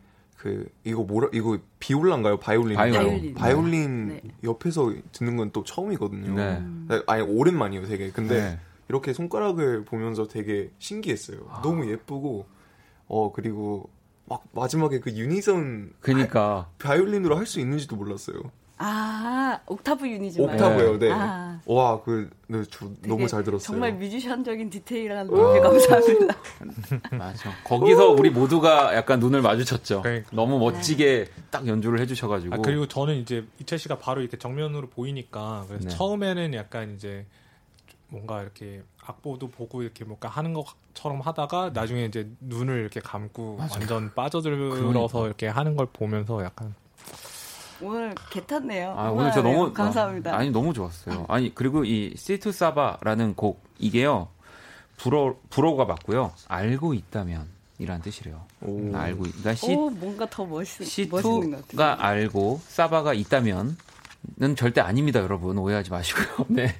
그 이거 뭐라 이거 비올라인가요? 바이올린. 바이올린. 바이올린 네. 옆에서 듣는 건 또 처음이거든요. 네. 네, 아니 오랜만이에요, 되게. 근데 네. 이렇게 손가락을 보면서 되게 신기했어요. 아. 너무 예쁘고 어 그리고 막 마지막에 그 unison 그니까 바이올린으로 할 수 있는지도 몰랐어요. 아, 옥타브 unison만. 옥타브요, 네. 아, 와, 그, 네, 저 너무 잘 들었어요. 정말 뮤지션적인 디테일한 리뷰 감사합니다. *laughs* 맞아. 거기서 우리 모두가 약간 눈을 마주쳤죠. 그러니까. 너무 멋지게 딱 연주를 해주셔가지고. 아, 그리고 저는 이제 이철 씨가 바로 이렇게 정면으로 보이니까 그래서 네. 처음에는 약간 이제 뭔가 이렇게 악보도 보고 이렇게 뭔가 하는 것처럼 하다가 나중에 이제 눈을 이렇게 감고 맞아요. 완전 빠져들어서 그러니까. 이렇게 하는 걸 보면서 약간 오늘 개 탔네요. 아, 오늘 저. 너무 감사합니다. 아, 아니 너무 좋았어요. 아니 그리고 이 시투 사바라는 곡 이게요 불어 불어가 맞고요. 알고 있다면 이란 뜻이래요. 오. 알고 있- 그러니까 시 오, 뭔가 더 멋있, 멋있는 것 같아요. 시투가 알고 사바가 있다면은 절대 아닙니다, 여러분 오해하지 마시고요. *laughs* 네,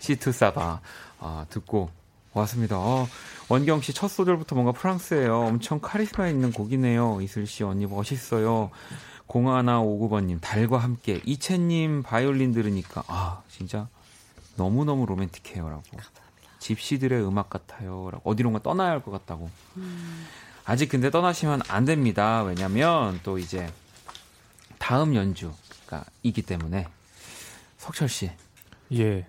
시투 사바 아, 듣고 왔습니다. 어, 원경 씨 첫 소절부터 뭔가 프랑스예요. 엄청 카리스마 있는 곡이네요. 이슬 씨 언니 멋있어요. 0159번님 달과 함께. 이채님 바이올린 들으니까 아 진짜 너무 너무 로맨틱해요라고. 집시들의 음악 같아요라고. 어디론가 떠나야 할 것 같다고. 아직 근데 떠나시면 안 됩니다. 왜냐면 또 이제 다음 연주가 있기 때문에. 석철 씨, 예.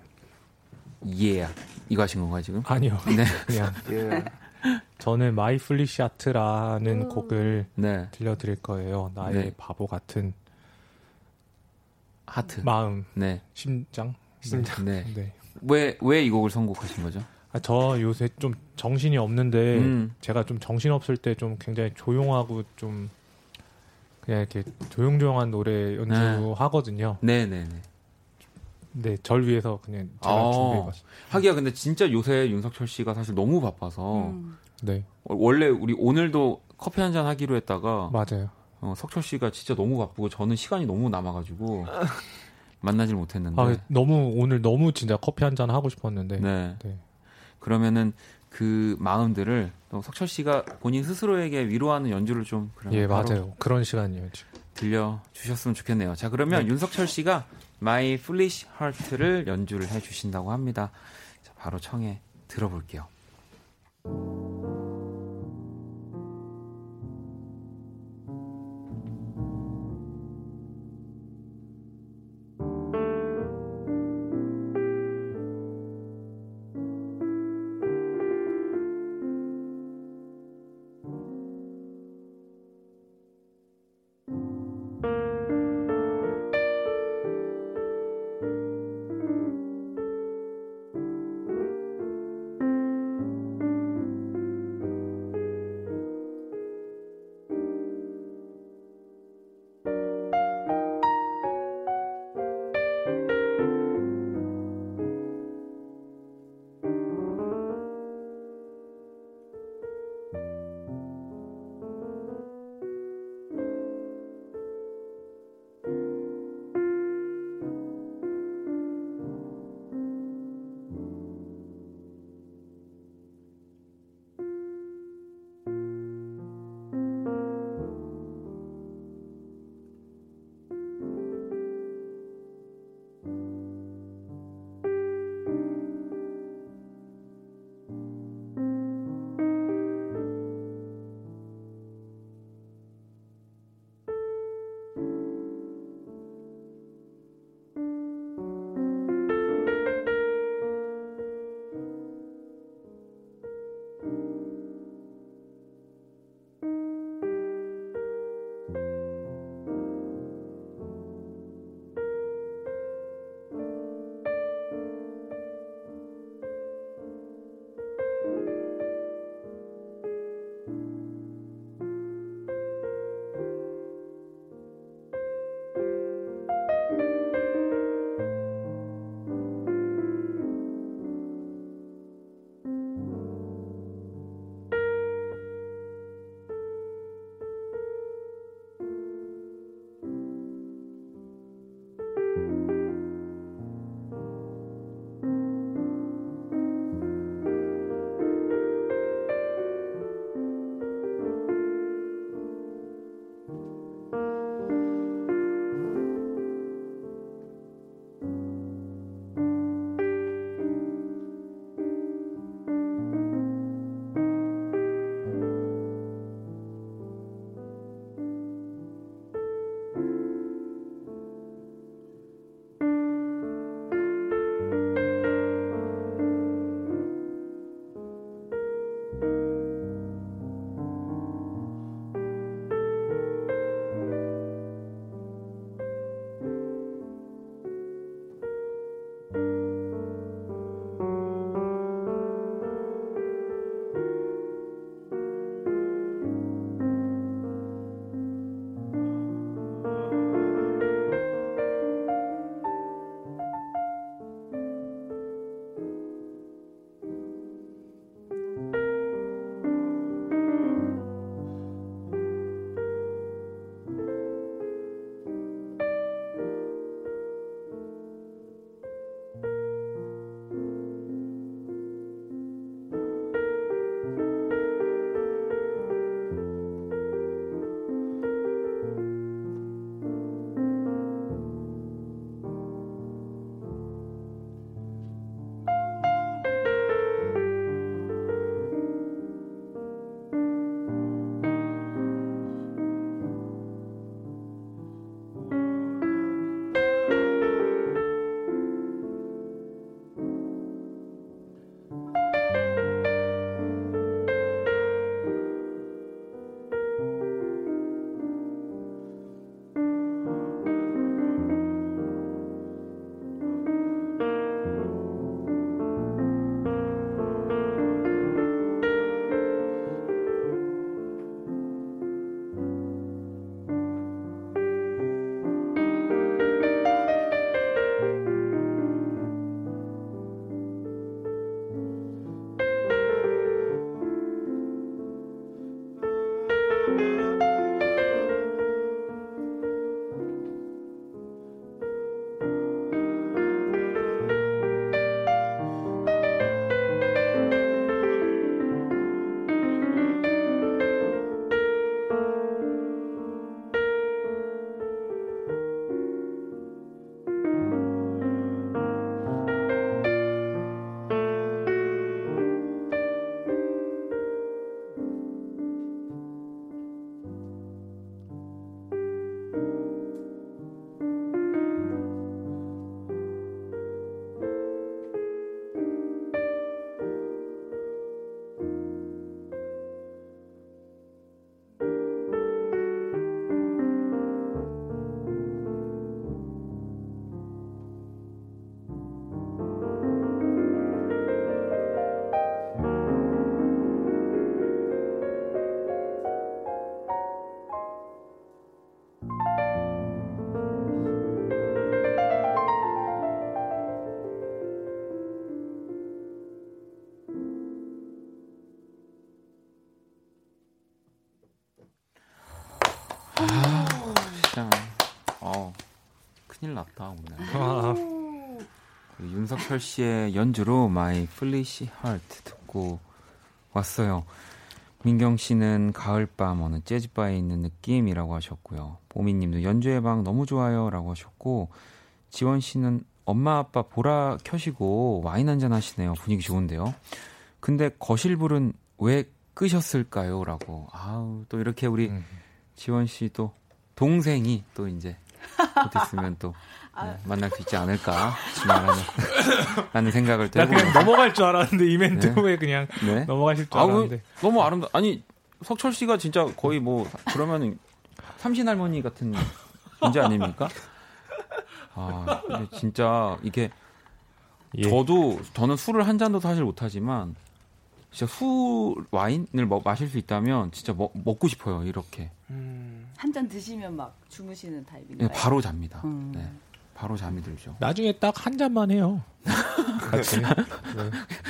예, 이거 하신 건가요 지금? 아니요. 네, *laughs* 그냥. 예. 저는 My Foolish Heart라는 곡을 네, 들려드릴 거예요. 나의 네. 바보 같은 하트. 마음, 네, 심장. 심장. 네. *laughs* 네. 왜 왜 이 곡을 선곡하신 거죠? 아, 저 요새 좀 정신이 없는데 음. 제가 좀 정신 없을 때 좀 굉장히 조용하고 좀 그냥 이렇게 조용조용한 노래 연주하거든요. 네, 네, 네. 네, 절 위해서 그냥 제가 아. 준비해봤어요. 하기야 근데 진짜 요새 윤석철 씨가 사실 너무 바빠서 음. 네, 어, 원래 우리 오늘도 커피 한 잔 하기로 했다가 맞아요. 어, 석철 씨가 진짜 너무 바쁘고 저는 시간이 너무 남아가지고 *laughs* 만나질 못했는데. 아, 너무 오늘 너무 진짜 커피 한 잔 하고 싶었는데. 네. 네. 그러면은 그 마음들을 또 석철 씨가 본인 스스로에게 위로하는 연주를 좀 예, 맞아요. 그런 시간이에요, 지금. 들려 주셨으면 좋겠네요. 자, 그러면 네. 윤석철 씨가 My Foolish Heart를 연주를 해 주신다고 합니다. 자, 바로 청해 들어볼게요. 났다 오늘. 그 윤석철 씨의 연주로 My Foolish Heart 듣고 왔어요. 민경 씨는 가을밤 어느 재즈바에 있는 느낌이라고 하셨고요. 보미 님도 연주의 방 너무 좋아요 라고 하셨고 지원 씨는 엄마 아빠 보라 켜시고 와인 한잔 하시네요. 분위기 좋은데요. 근데 거실불은 왜 끄셨을까요?라고. 아우 또 이렇게 우리 음. 지원 씨 또 동생이 또 이제 곧 있으면 또 네, 아. 만날 수 있지 않을까 라는 생각을 나 그냥 넘어갈 줄 알았는데 이 멘트 네. 후에 그냥 네? 넘어가실 줄 아, 알았는데 너무 아름다 아니 석철 씨가 진짜 거의 뭐 그러면은 삼신 할머니 같은 존재 아닙니까? 아 근데 진짜 이게 예. 저도 저는 술을 한 잔도 사실 못하지만 진짜 술 와인을 뭐, 마실 수 있다면 진짜 먹, 먹고 싶어요 이렇게 음. 한 잔 드시면 막 주무시는 타입인가요? 네, 바로 잡니다. 음. 네. 바로 잠이 들죠. 나중에 딱 한 잔만 해요. *laughs* 같이. 네.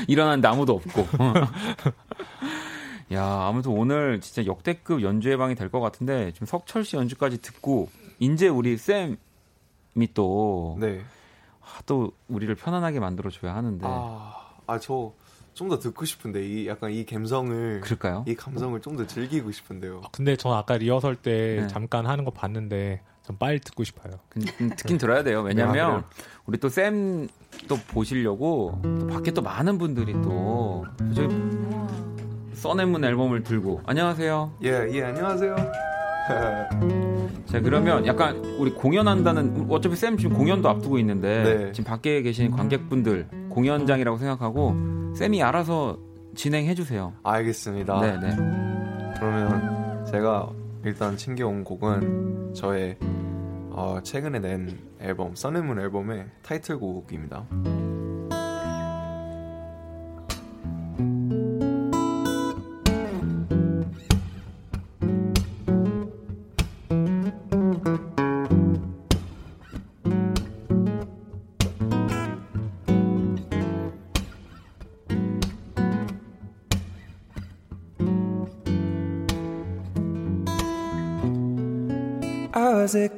일어난 아무도 없고. *laughs* 야, 아무튼 오늘 진짜 역대급 연주회 방이 될 것 같은데 지금 석철 씨 연주까지 듣고 이제 우리 쌤이 또 네. 아, 또 우리를 편안하게 만들어 줘야 하는데. 아, 아 저 좀 더 듣고 싶은데 이 약간 이 감성을 그럴까요? 이 감성을 좀 더 즐기고 싶은데요. 아, 근데 전 아까 리허설 때 네. 잠깐 하는 거 봤는데 좀 빨리 듣고 싶어요. 듣긴 들어야 돼요. 왜냐면 네, 우리 또 쌤 또 보시려고 또 밖에 또 많은 분들이 또 저기 써낸문 앨범을 들고 안녕하세요. 예, 예, 안녕하세요. *laughs* 자 그러면 약간 우리 공연한다는 어차피 쌤 지금 공연도 앞두고 있는데 네. 지금 밖에 계신 관객분들 공연장이라고 생각하고 쌤이 알아서 진행해 주세요. 알겠습니다. 네, 네. 그러면 제가 일단 챙겨온 곡은 저의 어, 최근에 낸 앨범 써내문 앨범의 타이틀곡입니다.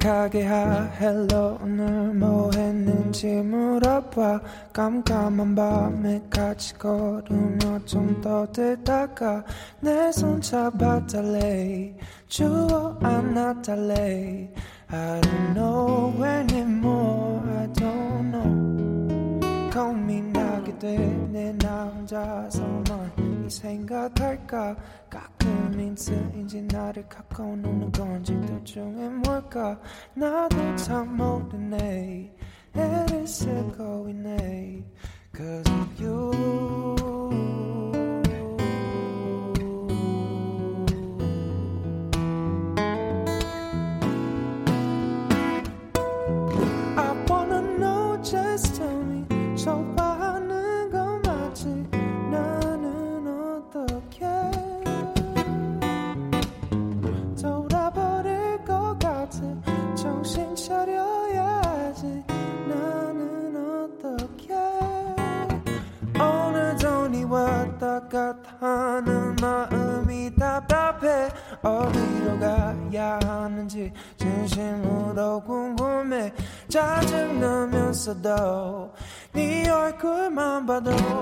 어색하게 hi. Hello 오늘 뭐 했는지 물어봐. 깜깜한 밤에 같이 걸으며 좀 떠들다가 내 손 잡아달래. 추워 안아달래. I don't know anymore. I don't know. 고민하게 되네 나 혼자서만 이 생각할까? 가끔 인스인지 나를 갖고 노는 건지 도중에 뭘까? 나도 참 모르네. 애를 쓰고 있네. Cause of you 얼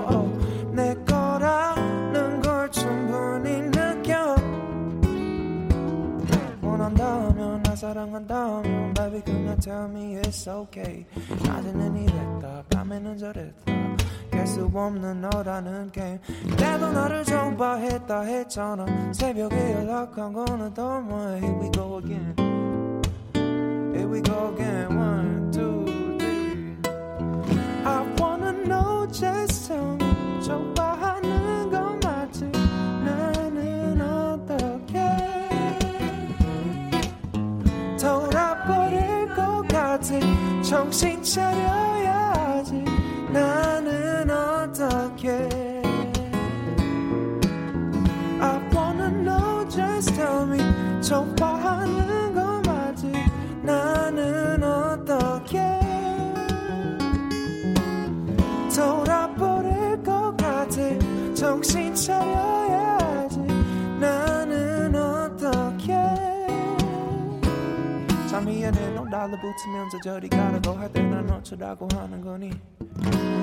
달라붙으면서 저리 가라고 할때난 어쩌라고 하는 거니?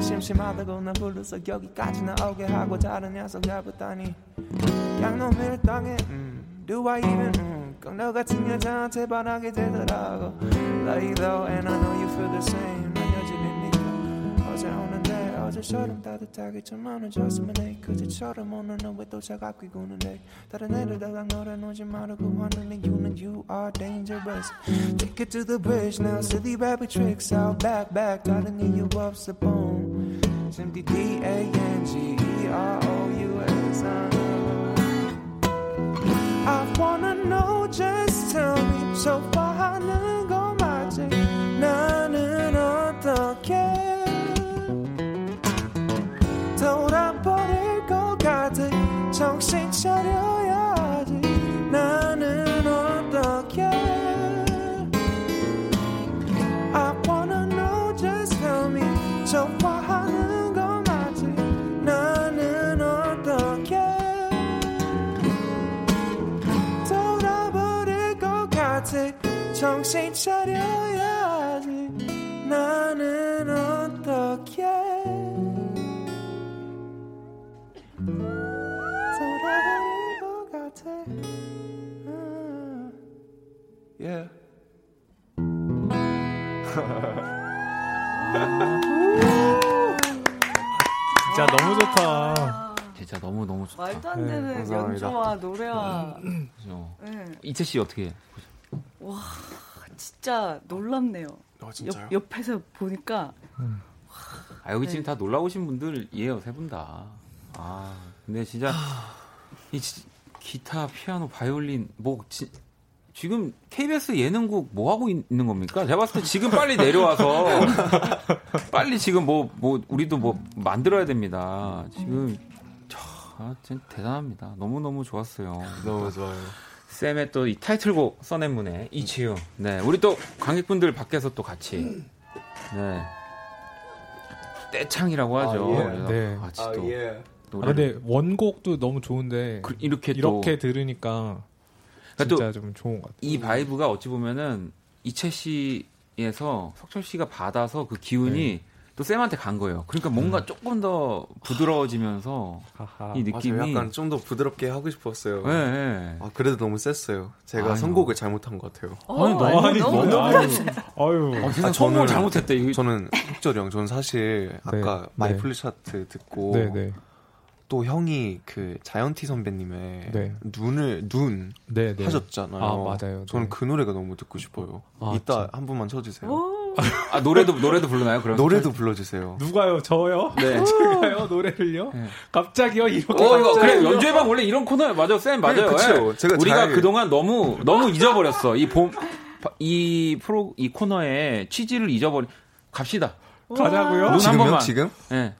심심하다고 나 불러서 여기까지 나오게 하고 다른 녀석 잡았다니. 양놈 일당에 음, Do I even 음, 꼭너 같은 여자한테 반하게 되더라고. Like though and I know you feel the same. 난 여전히 네가 어제 오는데 어제처럼 따뜻하게 좀 안아줬으면 해 그제처럼 오늘은 왜 또 차갑게 구는데 다른 애들다가 놀아놓지 말고 하는 이유는 You are dangerous Take it to the bridge now silly rabbit tricks out back back 다른 이유 없어 boom simply D-A-N-G-E-R-O-U-S I wanna know just tell me 소화 이채 씨 어떻게? 진짜 놀랍네요. 어, 진짜요? 옆, 옆에서 보니까 아 여기 네. 지금 다 놀라 오신 분들이에요 세 분 다. 아 근데 진짜 이 지- 기타, 피아노, 바이올린 뭐 지, 지금 KBS 예능국 뭐 하고 있- 있는 겁니까? 제가 봤을 때 지금 빨리 내려와서 *laughs* 빨리 지금 뭐뭐 우리도 뭐 만들어야 됩니다. 지금 차, 아, 진짜 대단합니다. 너무 너무 좋았어요. 너무 좋아요. 쌤의 또 이 타이틀곡 써낸 분의 이치유. 네, 우리 또 관객분들 밖에서 또 같이 네 떼창이라고 하죠. 아, 예. 네. 같이 아, 또 예. 아, 노래를 근데 원곡도 너무 좋은데 그- 이렇게 이렇게 또 들으니까 그러니까 진짜 좀 좋은 것 같아요. 이 vibe가 어찌 보면은 이채 씨에서 석철 씨가 받아서 그 기운이 또 쌤한테 간 거예요. 그러니까 뭔가 조금 더 부드러워지면서 하하. 이 느낌이 맞아요. 약간 좀 더 부드럽게 하고 싶었어요. 네, 네. 아, 그래도 너무 셌어요. 제가 아유. 선곡을 잘못한 것 같아요. 아니, 너, 아니, 너무 너무 아유, 아유. 어, 세상 아, 선곡을 저는- 잘못했대. 저는 석철이 형, 저는 사실 아까 네. My 네. Foolish Heart 듣고 네, 네, 또 형이 그 자이언티 선배님의 네. 눈을 눈 네, 네. 하셨잖아요. 아, 맞아요. 저는 네. 그 노래가 너무 듣고 싶어요. 아, 이따 진짜. 한 번만 쳐주세요. 아 노래도 노래도 부르나요? 그럼 노래도 불러주세요. 누가요? 저요? 네. *laughs* 제가요? 노래를요? 네. 갑자기요? 이렇게 어 이거 갑자기 그래 연주해방 원래 이런 코너예요 맞아요 쌤 맞아요 네, 그쵸. 예. 제가 우리가 잘- 그동안 너무 너무 *laughs* 잊어버렸어 이 봄 이 프로 이 코너의 취지를 잊어버리 갑시다 가자고요? 눈한 지금요? 번만. 지금? 예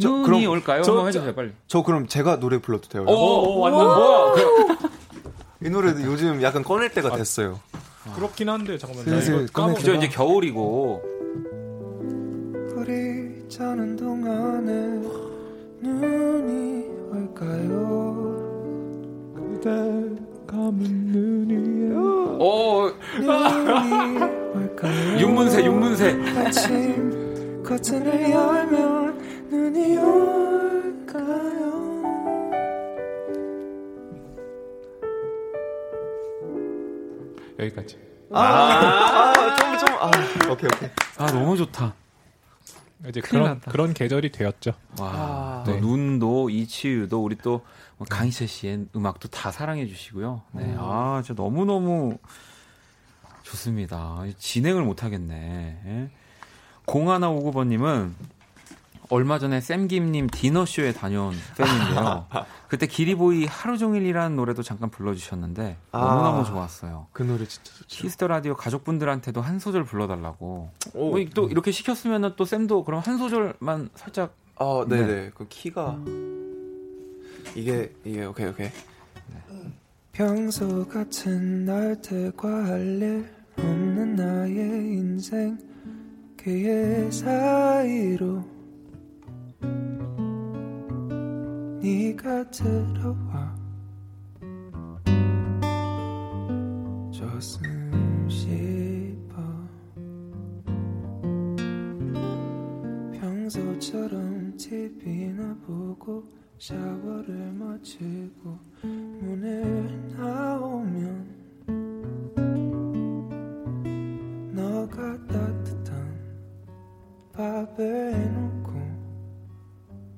저, 눈이 그럼 올까요 저- 한번 해주세요 빨리 저 그럼 제가 노래 불러도 돼요? 오, 오, 완전 뭐야 그, 이 노래도 요즘 약간 꺼낼 때가 됐어요. 그렇긴 한데 잠깐만 나 슬슬 이거 까먹 저 이제 겨울이고 우리 자는 동안에 눈이 올까요? 그대 감은 눈이 오 눈이 올까요? 윤문세 윤문세 아침 커튼을 열면 눈이 올까요? 여기까지. 아, 좀, 좀, 아, 오케이, 오케이. 아 너무 좋다 이제 그런 났다. 그런 계절이 되었죠. 와, 또 네. 눈도 It's You도 우리 또뭐 강이채 씨의 음악도 다 사랑해 주시고요. 네, 아, 진짜 너무 너무 좋습니다. 진행을 못 하겠네. 예. 0159번님은 얼마 전에 쌤김님 디너쇼에 다녀온 팬인데요. *laughs* 그때 기리보이 하루 종일이라는 노래도 잠깐 불러주셨는데 너무너무 아. 좋았어요. 그 노래 진짜 좋죠. Kiss the Radio 가족분들한테도 한 소절 불러달라고. 오. 뭐, 또 이렇게 시켰으면 또 쌤도 그럼 한 소절만 살짝 아, 네네. 그 키가. 이게, 이게, 오케이, 오케이. 평소 같은 날들과 할일 없는 나의 인생 그의 사이로 네가 들어와. 줬음 싶어. 평소처럼 TV나 보고 샤워를 마치고 문을 나오면 너가 따뜻한 밥을 해놓고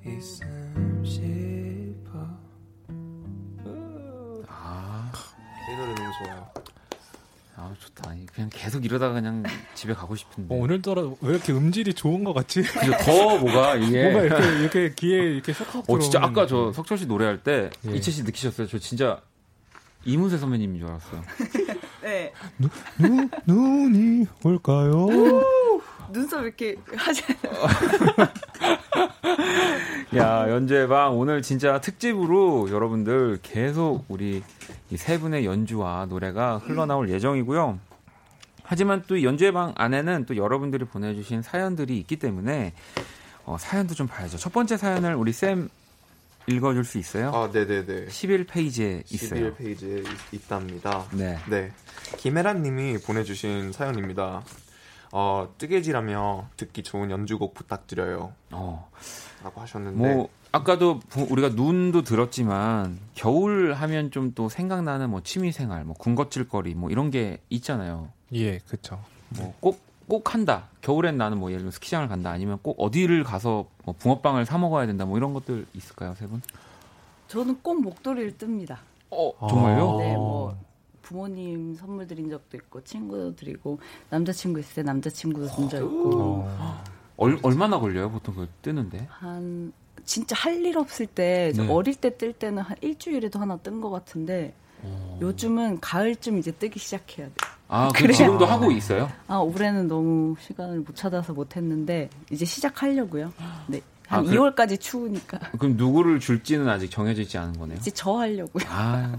있음 싶어 아, 이 노래 너무 좋아요. 아 좋다. 그냥 계속 이러다가 그냥 집에 가고 싶은데. 어, 오늘따라 왜 이렇게 음질이 좋은 것 같지? 그죠? 더 뭐가 이게. 뭔가 이렇게 이렇게 귀에 이렇게 쏙쏙 어 진짜 아까 저 석철 씨 노래할 때 예. 이채 씨 느끼셨어요? 저 진짜 이문세 선배님인 줄 알았어요. *laughs* 네. 눈, 눈이 올까요? 눈썹 이렇게 하지 *laughs* 야 연주회방 오늘 진짜 특집으로 여러분들 계속 우리 이세 분의 연주와 노래가 흘러나올 예정이고요. 하지만 또이 연주회방 안에는 또 여러분들이 보내주신 사연들이 있기 때문에 어, 사연도 좀 봐야죠. 첫 번째 사연을 우리 쌤 읽어줄 수 있어요? 아, 네네네. 11페이지에 있어요. 11페이지에 있, 답니다 네. 네. 김혜란 님이 보내주신 사연입니다. 어, 뜨개질하며 듣기 좋은 연주곡 부탁드려요. 어, 라고 하셨는데. 뭐 아까도 부- 우리가 눈도 들었지만 겨울 하면 좀 또 생각나는 뭐 취미생활, 뭐 군것질거리 뭐 이런 게 있잖아요. 예, 그쵸. 뭐 꼭 꼭 한다. 겨울엔 나는 뭐 예를 들면 스키장을 간다. 아니면 꼭 어디를 가서 뭐 붕어빵을 사 먹어야 된다. 뭐 이런 것들 있을까요, 세 분? 저는 꼭 목도리를 뜹니다. 어, 정말요? 네, 뭐 부모님 선물 드린 적도 있고 친구도 드리고 남자친구 있을 때 남자친구도 준 적 있고 어, 얼, 얼마나 걸려요, 보통 그걸 뜨는데? 한 진짜 할 일 없을 때저 네. 어릴 때 뜰 때는 한 일주일에도 하나 뜬 것 같은데 요즘은 가을쯤 이제 뜨기 시작해야 돼. 아, 그 그래요? 지금도 하고 있어요? 아 올해는 너무 시간을 못 찾아서 못 했는데 이제 시작하려고요. 네. 한 아, 그래- 2월까지 추우니까 그럼 누구를 줄지는 아직 정해져 있지 않은 거네요. 이제 저 하려고요. 아,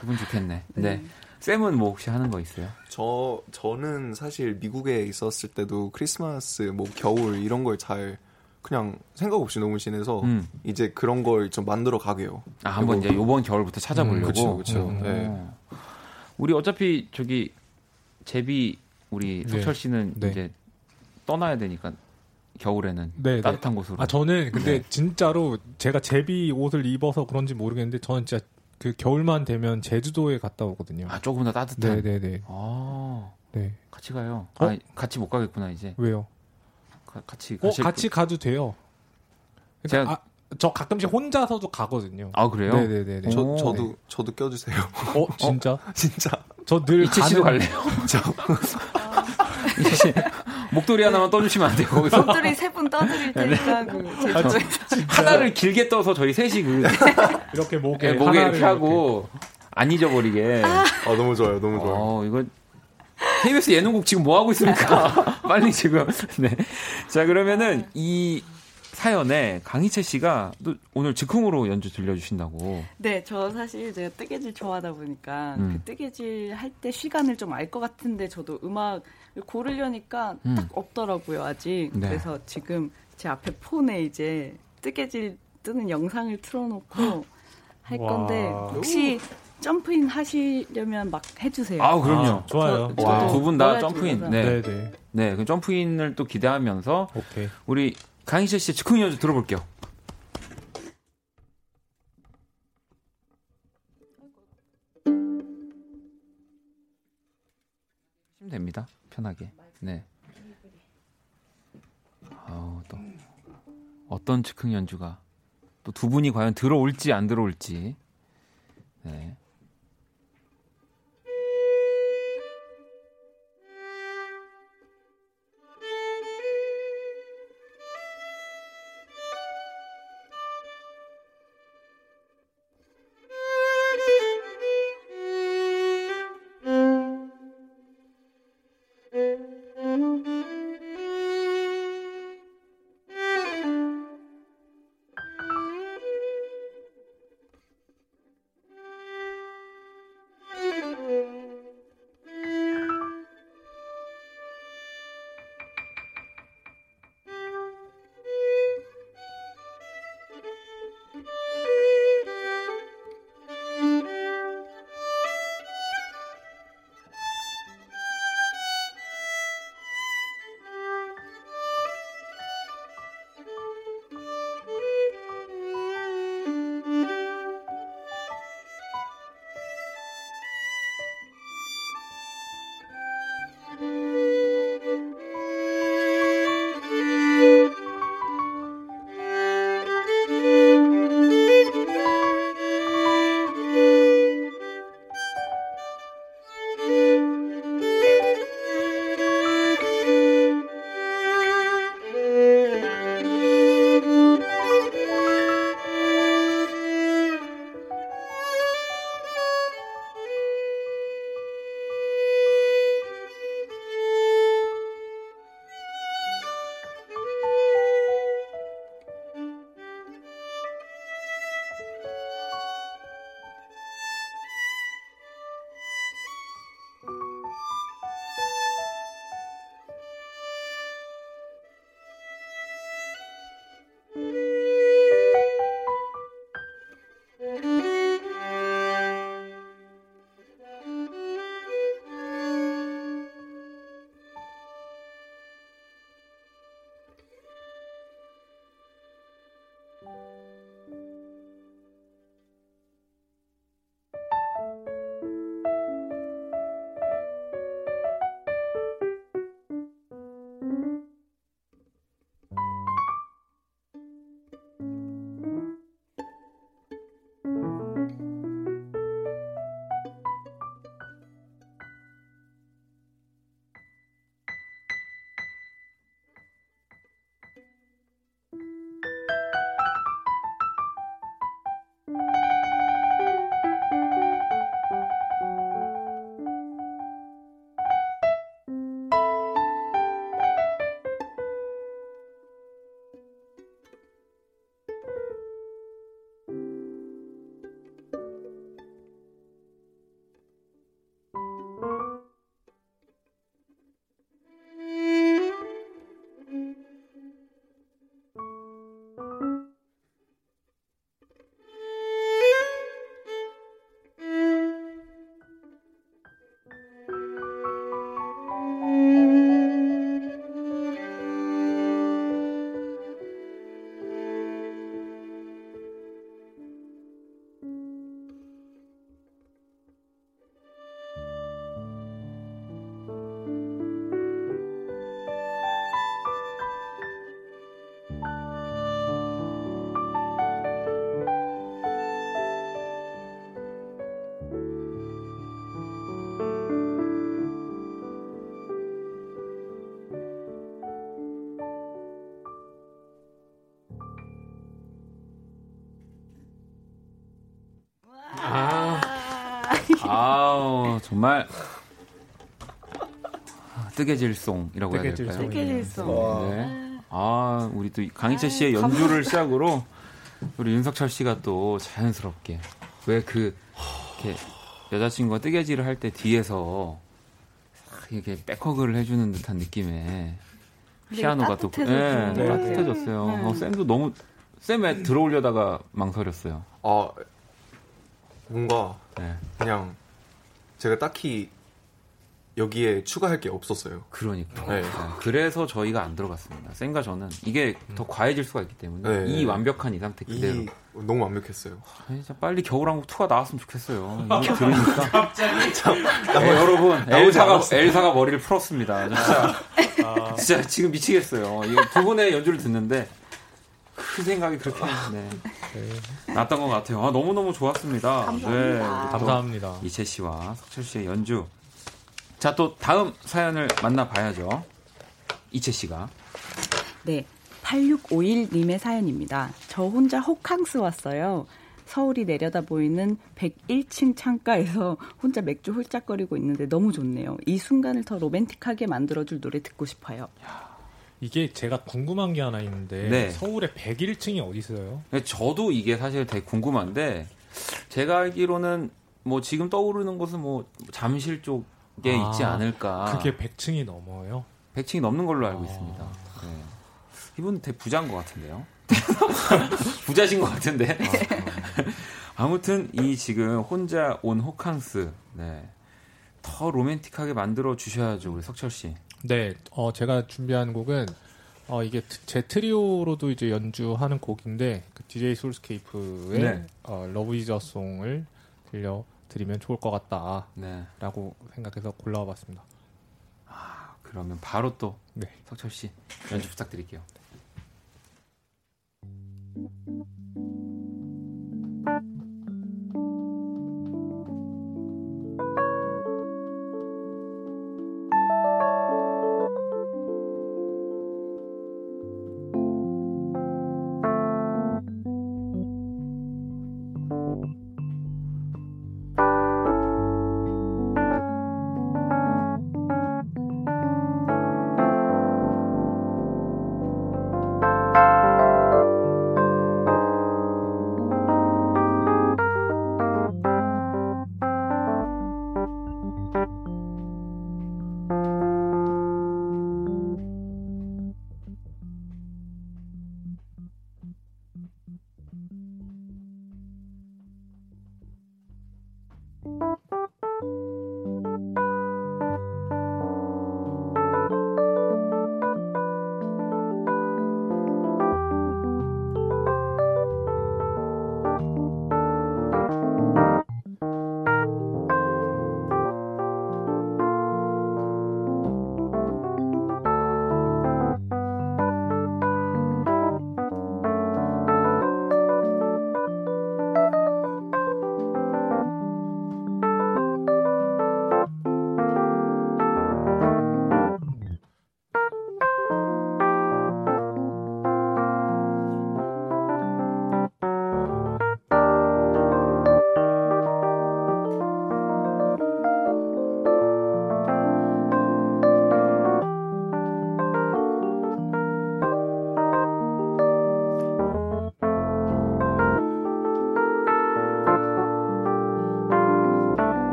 그분 좋겠네. 네. 쌤은 뭐 혹시 하는 거 있어요? 저, 저는 사실 미국에 있었을 때도 크리스마스, 뭐 겨울 이런 걸 잘 그냥 생각 없이 너무 지내서 음. 이제 그런 걸 좀 만들어 가게요. 아, 한번 이제 요번 겨울부터 찾아보려고. 그쵸, 그쵸. 음. 네. 우리 어차피 저기 제비 우리 네. 석철 씨는 네. 이제 떠나야 되니까 겨울에는 네, 네. 따뜻한 곳으로. 아 저는 근데 네. 진짜로 제가 제비 옷을 입어서 그런지 모르겠는데 저는 진짜 그 겨울만 되면 제주도에 갔다 오거든요. 아, 조금 더 따뜻한. 네네네. 아, 네. 같이 가요. 어? 아, 같이 못 가겠구나 이제. 왜요? 가- 같이 어, 같이 가도 돼요. 그러니까 제가- 아, 저 가끔씩 혼자서도 가고든요. 아 그래요? 네네네네. 저, 오. 저도, 저도 껴주세요. 어 진짜? *laughs* 진짜. 저 늘 이채 씨도 가는 갈래요? *laughs* 이채 씨 목도리 하나만 떠주시면 안 돼요? 거기서 목도리 세 분 떠드릴 테니까 그 제주도에서 하나를 길게 떠서 저희 셋이 그 이렇게 목에 목에 하나를 이렇게 하고 안 잊어버리게. 아, 너무 좋아요, 너무 좋아요. 어, 이거 KBS 예능국 지금 뭐 하고 있습니까? *laughs* 빨리 지금. 네. 자, 그러면은 이 사연에 강희채 씨가 또 오늘 즉흥으로 연주 들려주신다고. 네, 저 사실 제가 뜨개질 좋아하다 보니까 음. 그 뜨개질 할 때 시간을 좀 알 것 같은데 저도 음악 고르려니까 음. 딱 없더라고요 아직. 네. 그래서 지금 제 앞에 폰에 이제 뜨개질 뜨는 영상을 틀어놓고 할 와. 건데 혹시 점프인 하시려면 막 해주세요. 아, 그럼요. 아, 좋아요. 저- 와, 두분 다 점프인. 네. 네네. 네. 그 점프인을 또 기대하면서 오케이. 우리 강희채 씨의 즉흥 연주 들어볼게요. 하시면 됩니다. 편하게. 네. 아우, 또 어떤 즉흥 연주가 또 두 분이 과연 들어올지 안 들어올지. 네. 정말 뜨개질송이라고 해야 될까요? 뜨개질송. 네. 아 우리 또 강희철 씨의 연주를 시작으로 우리 윤석철 씨가 또 자연스럽게 왜 그 이렇게 여자친구가 뜨개질을 할 때 뒤에서 싹 이렇게 백허그를 해주는 듯한 느낌의 피아노가 또 예, 것 같아요. 따뜻해졌어요. 네. 어, 쌤도 너무 쌤에 들어오려다가 망설였어요. 아 뭔가 네. 그냥 제가 딱히 여기에 추가할 게 없었어요. 그러니까. 네. 네, 그래서 저희가 안 들어갔습니다. 쌤과 저는 이게 더 과해질 수가 있기 때문에 네. 이 완벽한 이 상태 그대로. 이 너무 완벽했어요. 아, 진짜 빨리 겨울왕국 2가 나왔으면 좋겠어요. *laughs* 이거 들으니까. 갑자기. *laughs* 여러분, 엘사가. 엘사가 머리를 풀었습니다. 진짜, *laughs* 진짜 지금 미치겠어요. 이두 분의 연주를 듣는데 그 생각이 그렇게 네. 났던 것 같아요. 아, 너무너무 좋았습니다. 감사합니다. 네, 감사합니다. 이채 씨와 석철 씨의 연주. 자, 또 다음 사연을 만나봐야죠. 이채 씨가. 네. 8651님의 사연입니다. 저 혼자 호캉스 왔어요. 서울이 내려다 보이는 101층 창가에서 혼자 맥주 홀짝거리고 있는데 너무 좋네요. 이 순간을 더 로맨틱하게 만들어줄 노래 듣고 싶어요. 이게 제가 궁금한 게 하나 있는데 네. 서울에 101층이 어디 있어요? 근데 저도 이게 사실 되게 궁금한데 제가 알기로는 뭐 지금 떠오르는 곳은 뭐 잠실 쪽에 아, 있지 않을까. 그게 100층이 넘어요? 100층이 넘는 걸로 알고 아. 있습니다. 네. 이분 되게 부자인 것 같은데요. *laughs* 부자신 것 같은데. 아무튼 이 지금 혼자 온 호캉스, 네. 더 로맨틱하게 만들어 주셔야죠 우리 석철 씨. 네, 어, 제가 준비한 곡은 어, 이게 트- 제 트리오로도 이제 연주하는 곡인데 그 DJ Soulscape의 네. 어, Love Is a Song을 들려 드리면 좋을 것 같다라고 네. 생각해서 골라와봤습니다. 그러면 바로 또 네. 석철 씨 연주 부탁드릴게요.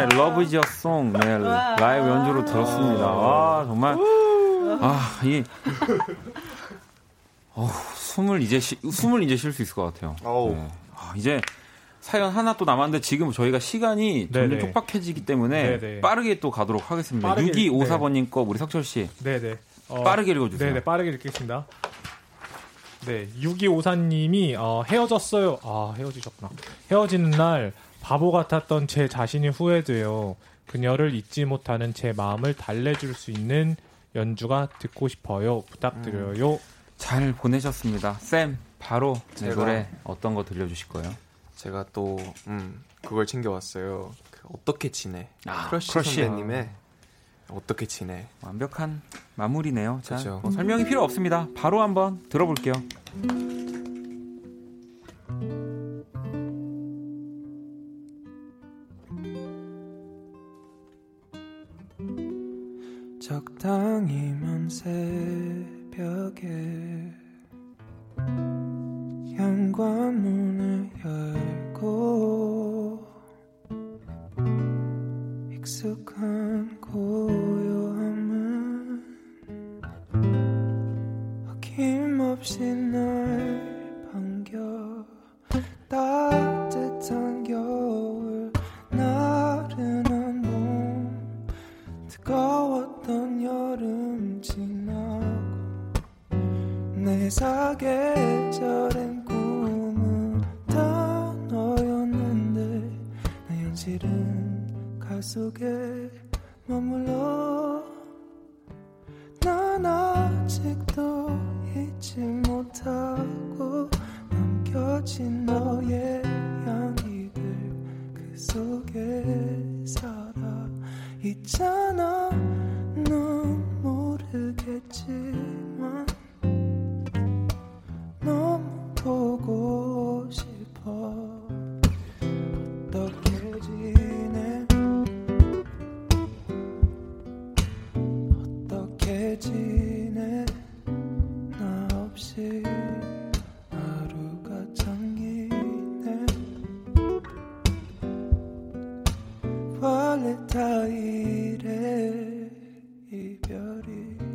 Love is your song. 네, 라이브 연주로 들었습니다. 와, 정말. 아, 이. 어, 숨을 이제 쉬, 숨을 이제 쉴 수 있을 것 같아요. 네. 아, 이제 사연 하나 또 남았는데 지금 저희가 시간이 점점 네네. 촉박해지기 때문에 네네. 빠르게 또 가도록 하겠습니다. 빠르게, 6254번님 거 우리 석철 씨 네네. 어, 빠르게 읽어주세요. 네네, 빠르게 읽겠습니다. 네, 6254님이 어, 헤어졌어요. 아, 헤어지셨구나. 헤어지는 날 바보 같았던 제 자신이 후회돼요. 그녀를 잊지 못하는 제 마음을 달래줄 수 있는 연주가 듣고 싶어요. 부탁드려요. 잘 보내셨습니다. 쌤 바로 네, 제가- 노래 어떤 거 들려주실 거예요? 제가 또 음, 그걸 챙겨왔어요. 그 어떻게 지내? 아, 크러쉬, 크러쉬. 선배님의 어떻게 지내? 완벽한 마무리네요. 자, 그죠. 뭐 설명이 필요 없습니다. 바로 한번 들어볼게요. 적당히 먼 새벽에 현관문을 열고 익숙한 고요함은 어김없이 날 반겨 따 사계절엔 꿈은 다 너였는데 내 현실은 가을 속에 머물러. 난 아직도 잊지 못하고 남겨진 너의 향기들 그 속에 살아 있잖아. 넌 모르겠지만 너무 보고 싶어. 어떻게 지내? 어떻게 지내? 나 없이 하루가 잠기네. 발레타일의 이별이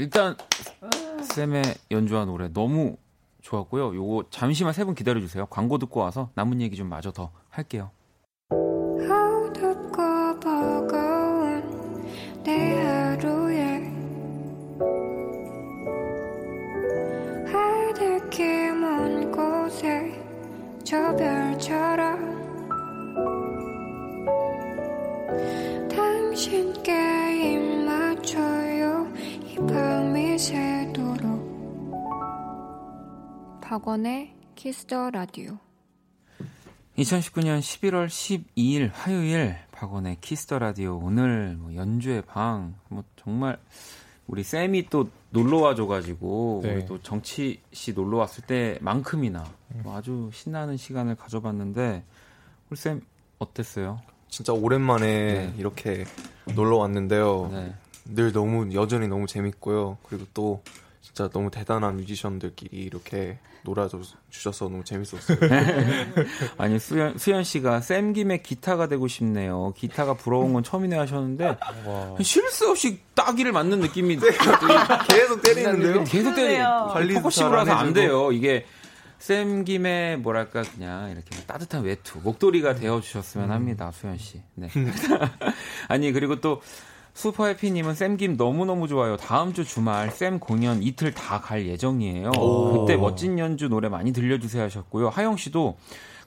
일단 쌤의 연주한 노래 너무 좋았고요. 요거 잠시만 세 분 기다려 주세요. 광고 듣고 와서 남은 얘기 좀 마저 더 할게요. 키스 더 라디오 2019년 11월 12일 화요일 박원의 키스 더 라디오 오늘 뭐 연주의 방 뭐 정말 우리 쌤이 또 놀러 와줘가지고 네. 우리 또 정치 씨 놀러 왔을 때만큼이나 뭐 아주 신나는 시간을 가져봤는데 우리 쌤 어땠어요? 진짜 오랜만에 네. 이렇게 놀러 왔는데요. 네. 늘 너무 여전히 너무 재밌고요. 그리고 또 진짜 너무 대단한 뮤지션들끼리 이렇게 놀아줘 주셔서 너무 재밌었어요. *laughs* 아니 수현 수현 씨가 쌤 김에 기타가 되고 싶네요. 기타가 부러운 건 처음이네 하셨는데 쉴새 없이 따기를 맞는 느낌이 *laughs* 계속 때리는데요. 계속 때리 그러네요. 관리도 퍼커시브로 잘안 해서 안. 돼요. 이게 쌤 김에 뭐랄까 그냥 이렇게 따뜻한 외투 목도리가 되어 주셨으면 합니다. 수현 씨. 네. *laughs* 아니 그리고 또 슈퍼 해피님은 쌤김 너무너무 좋아요. 다음 주 주말 쌤 공연 이틀 다 갈 예정이에요. 오. 그때 멋진 연주 노래 많이 들려주세요 하셨고요. 하영 씨도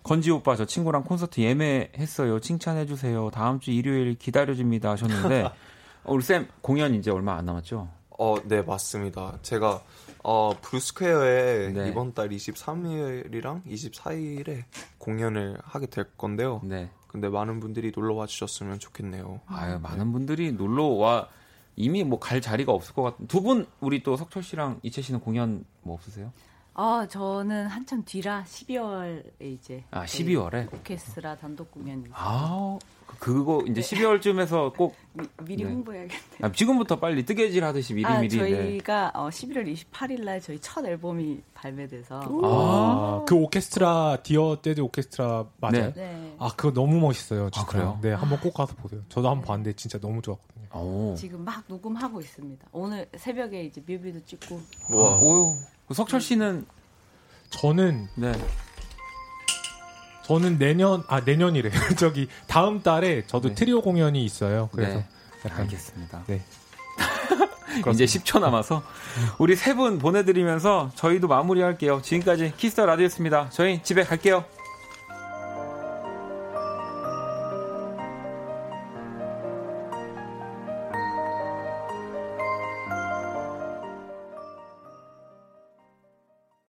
건지 오빠 저 친구랑 콘서트 예매했어요. 칭찬해주세요. 다음 주 일요일 기다려집니다 하셨는데 *laughs* 어, 우리 쌤 공연 이제 얼마 안 남았죠? 어, 네, 맞습니다. 제가 어, 브루스퀘어에 네. 이번 달 23일이랑 24일에 공연을 하게 될 건데요. 네. 근데 많은 분들이 놀러 와 주셨으면 좋겠네요. 아유 많은 분들이 놀러 와 이미 뭐 갈 자리가 없을 것 같은 두 분 우리 또 석철 씨랑 이채 씨는 공연 뭐 없으세요? 아, 저는 한참 뒤라 12월에 이제 아 12월에 오케스트라 단독 공연이 아 그거 이제 12월쯤에서 꼭 미, 미리 네. 홍보해야겠네요. 아, 지금부터 빨리 뜨개질 하듯이 미리 아, 미리 네. 저희가 어, 11월 28일 날 저희 첫 앨범이 발매돼서 아, 그 오케스트라 디어 데드 오케스트라 맞아요? 네. 네. 아 그거 너무 멋있어요. 진짜. 아, 그래요? 네, 한번 꼭 가서 보세요. 저도 한번 봤는데 진짜 너무 좋았거든요. 오. 지금 막 녹음하고 있습니다. 오늘 새벽에 이제 뮤비도 찍고 와. 오. 석철 씨는 저는 네. 저는 내년 아 내년이래. *laughs* 저기 다음 달에 저도 네. 트리오 공연이 있어요. 그래서 네. 약간 알겠습니다. 네. *laughs* 이제 10초 남아서 우리 세 분 보내드리면서 저희도 마무리할게요. 지금까지 키스 더 라디오였습니다. 저희 집에 갈게요.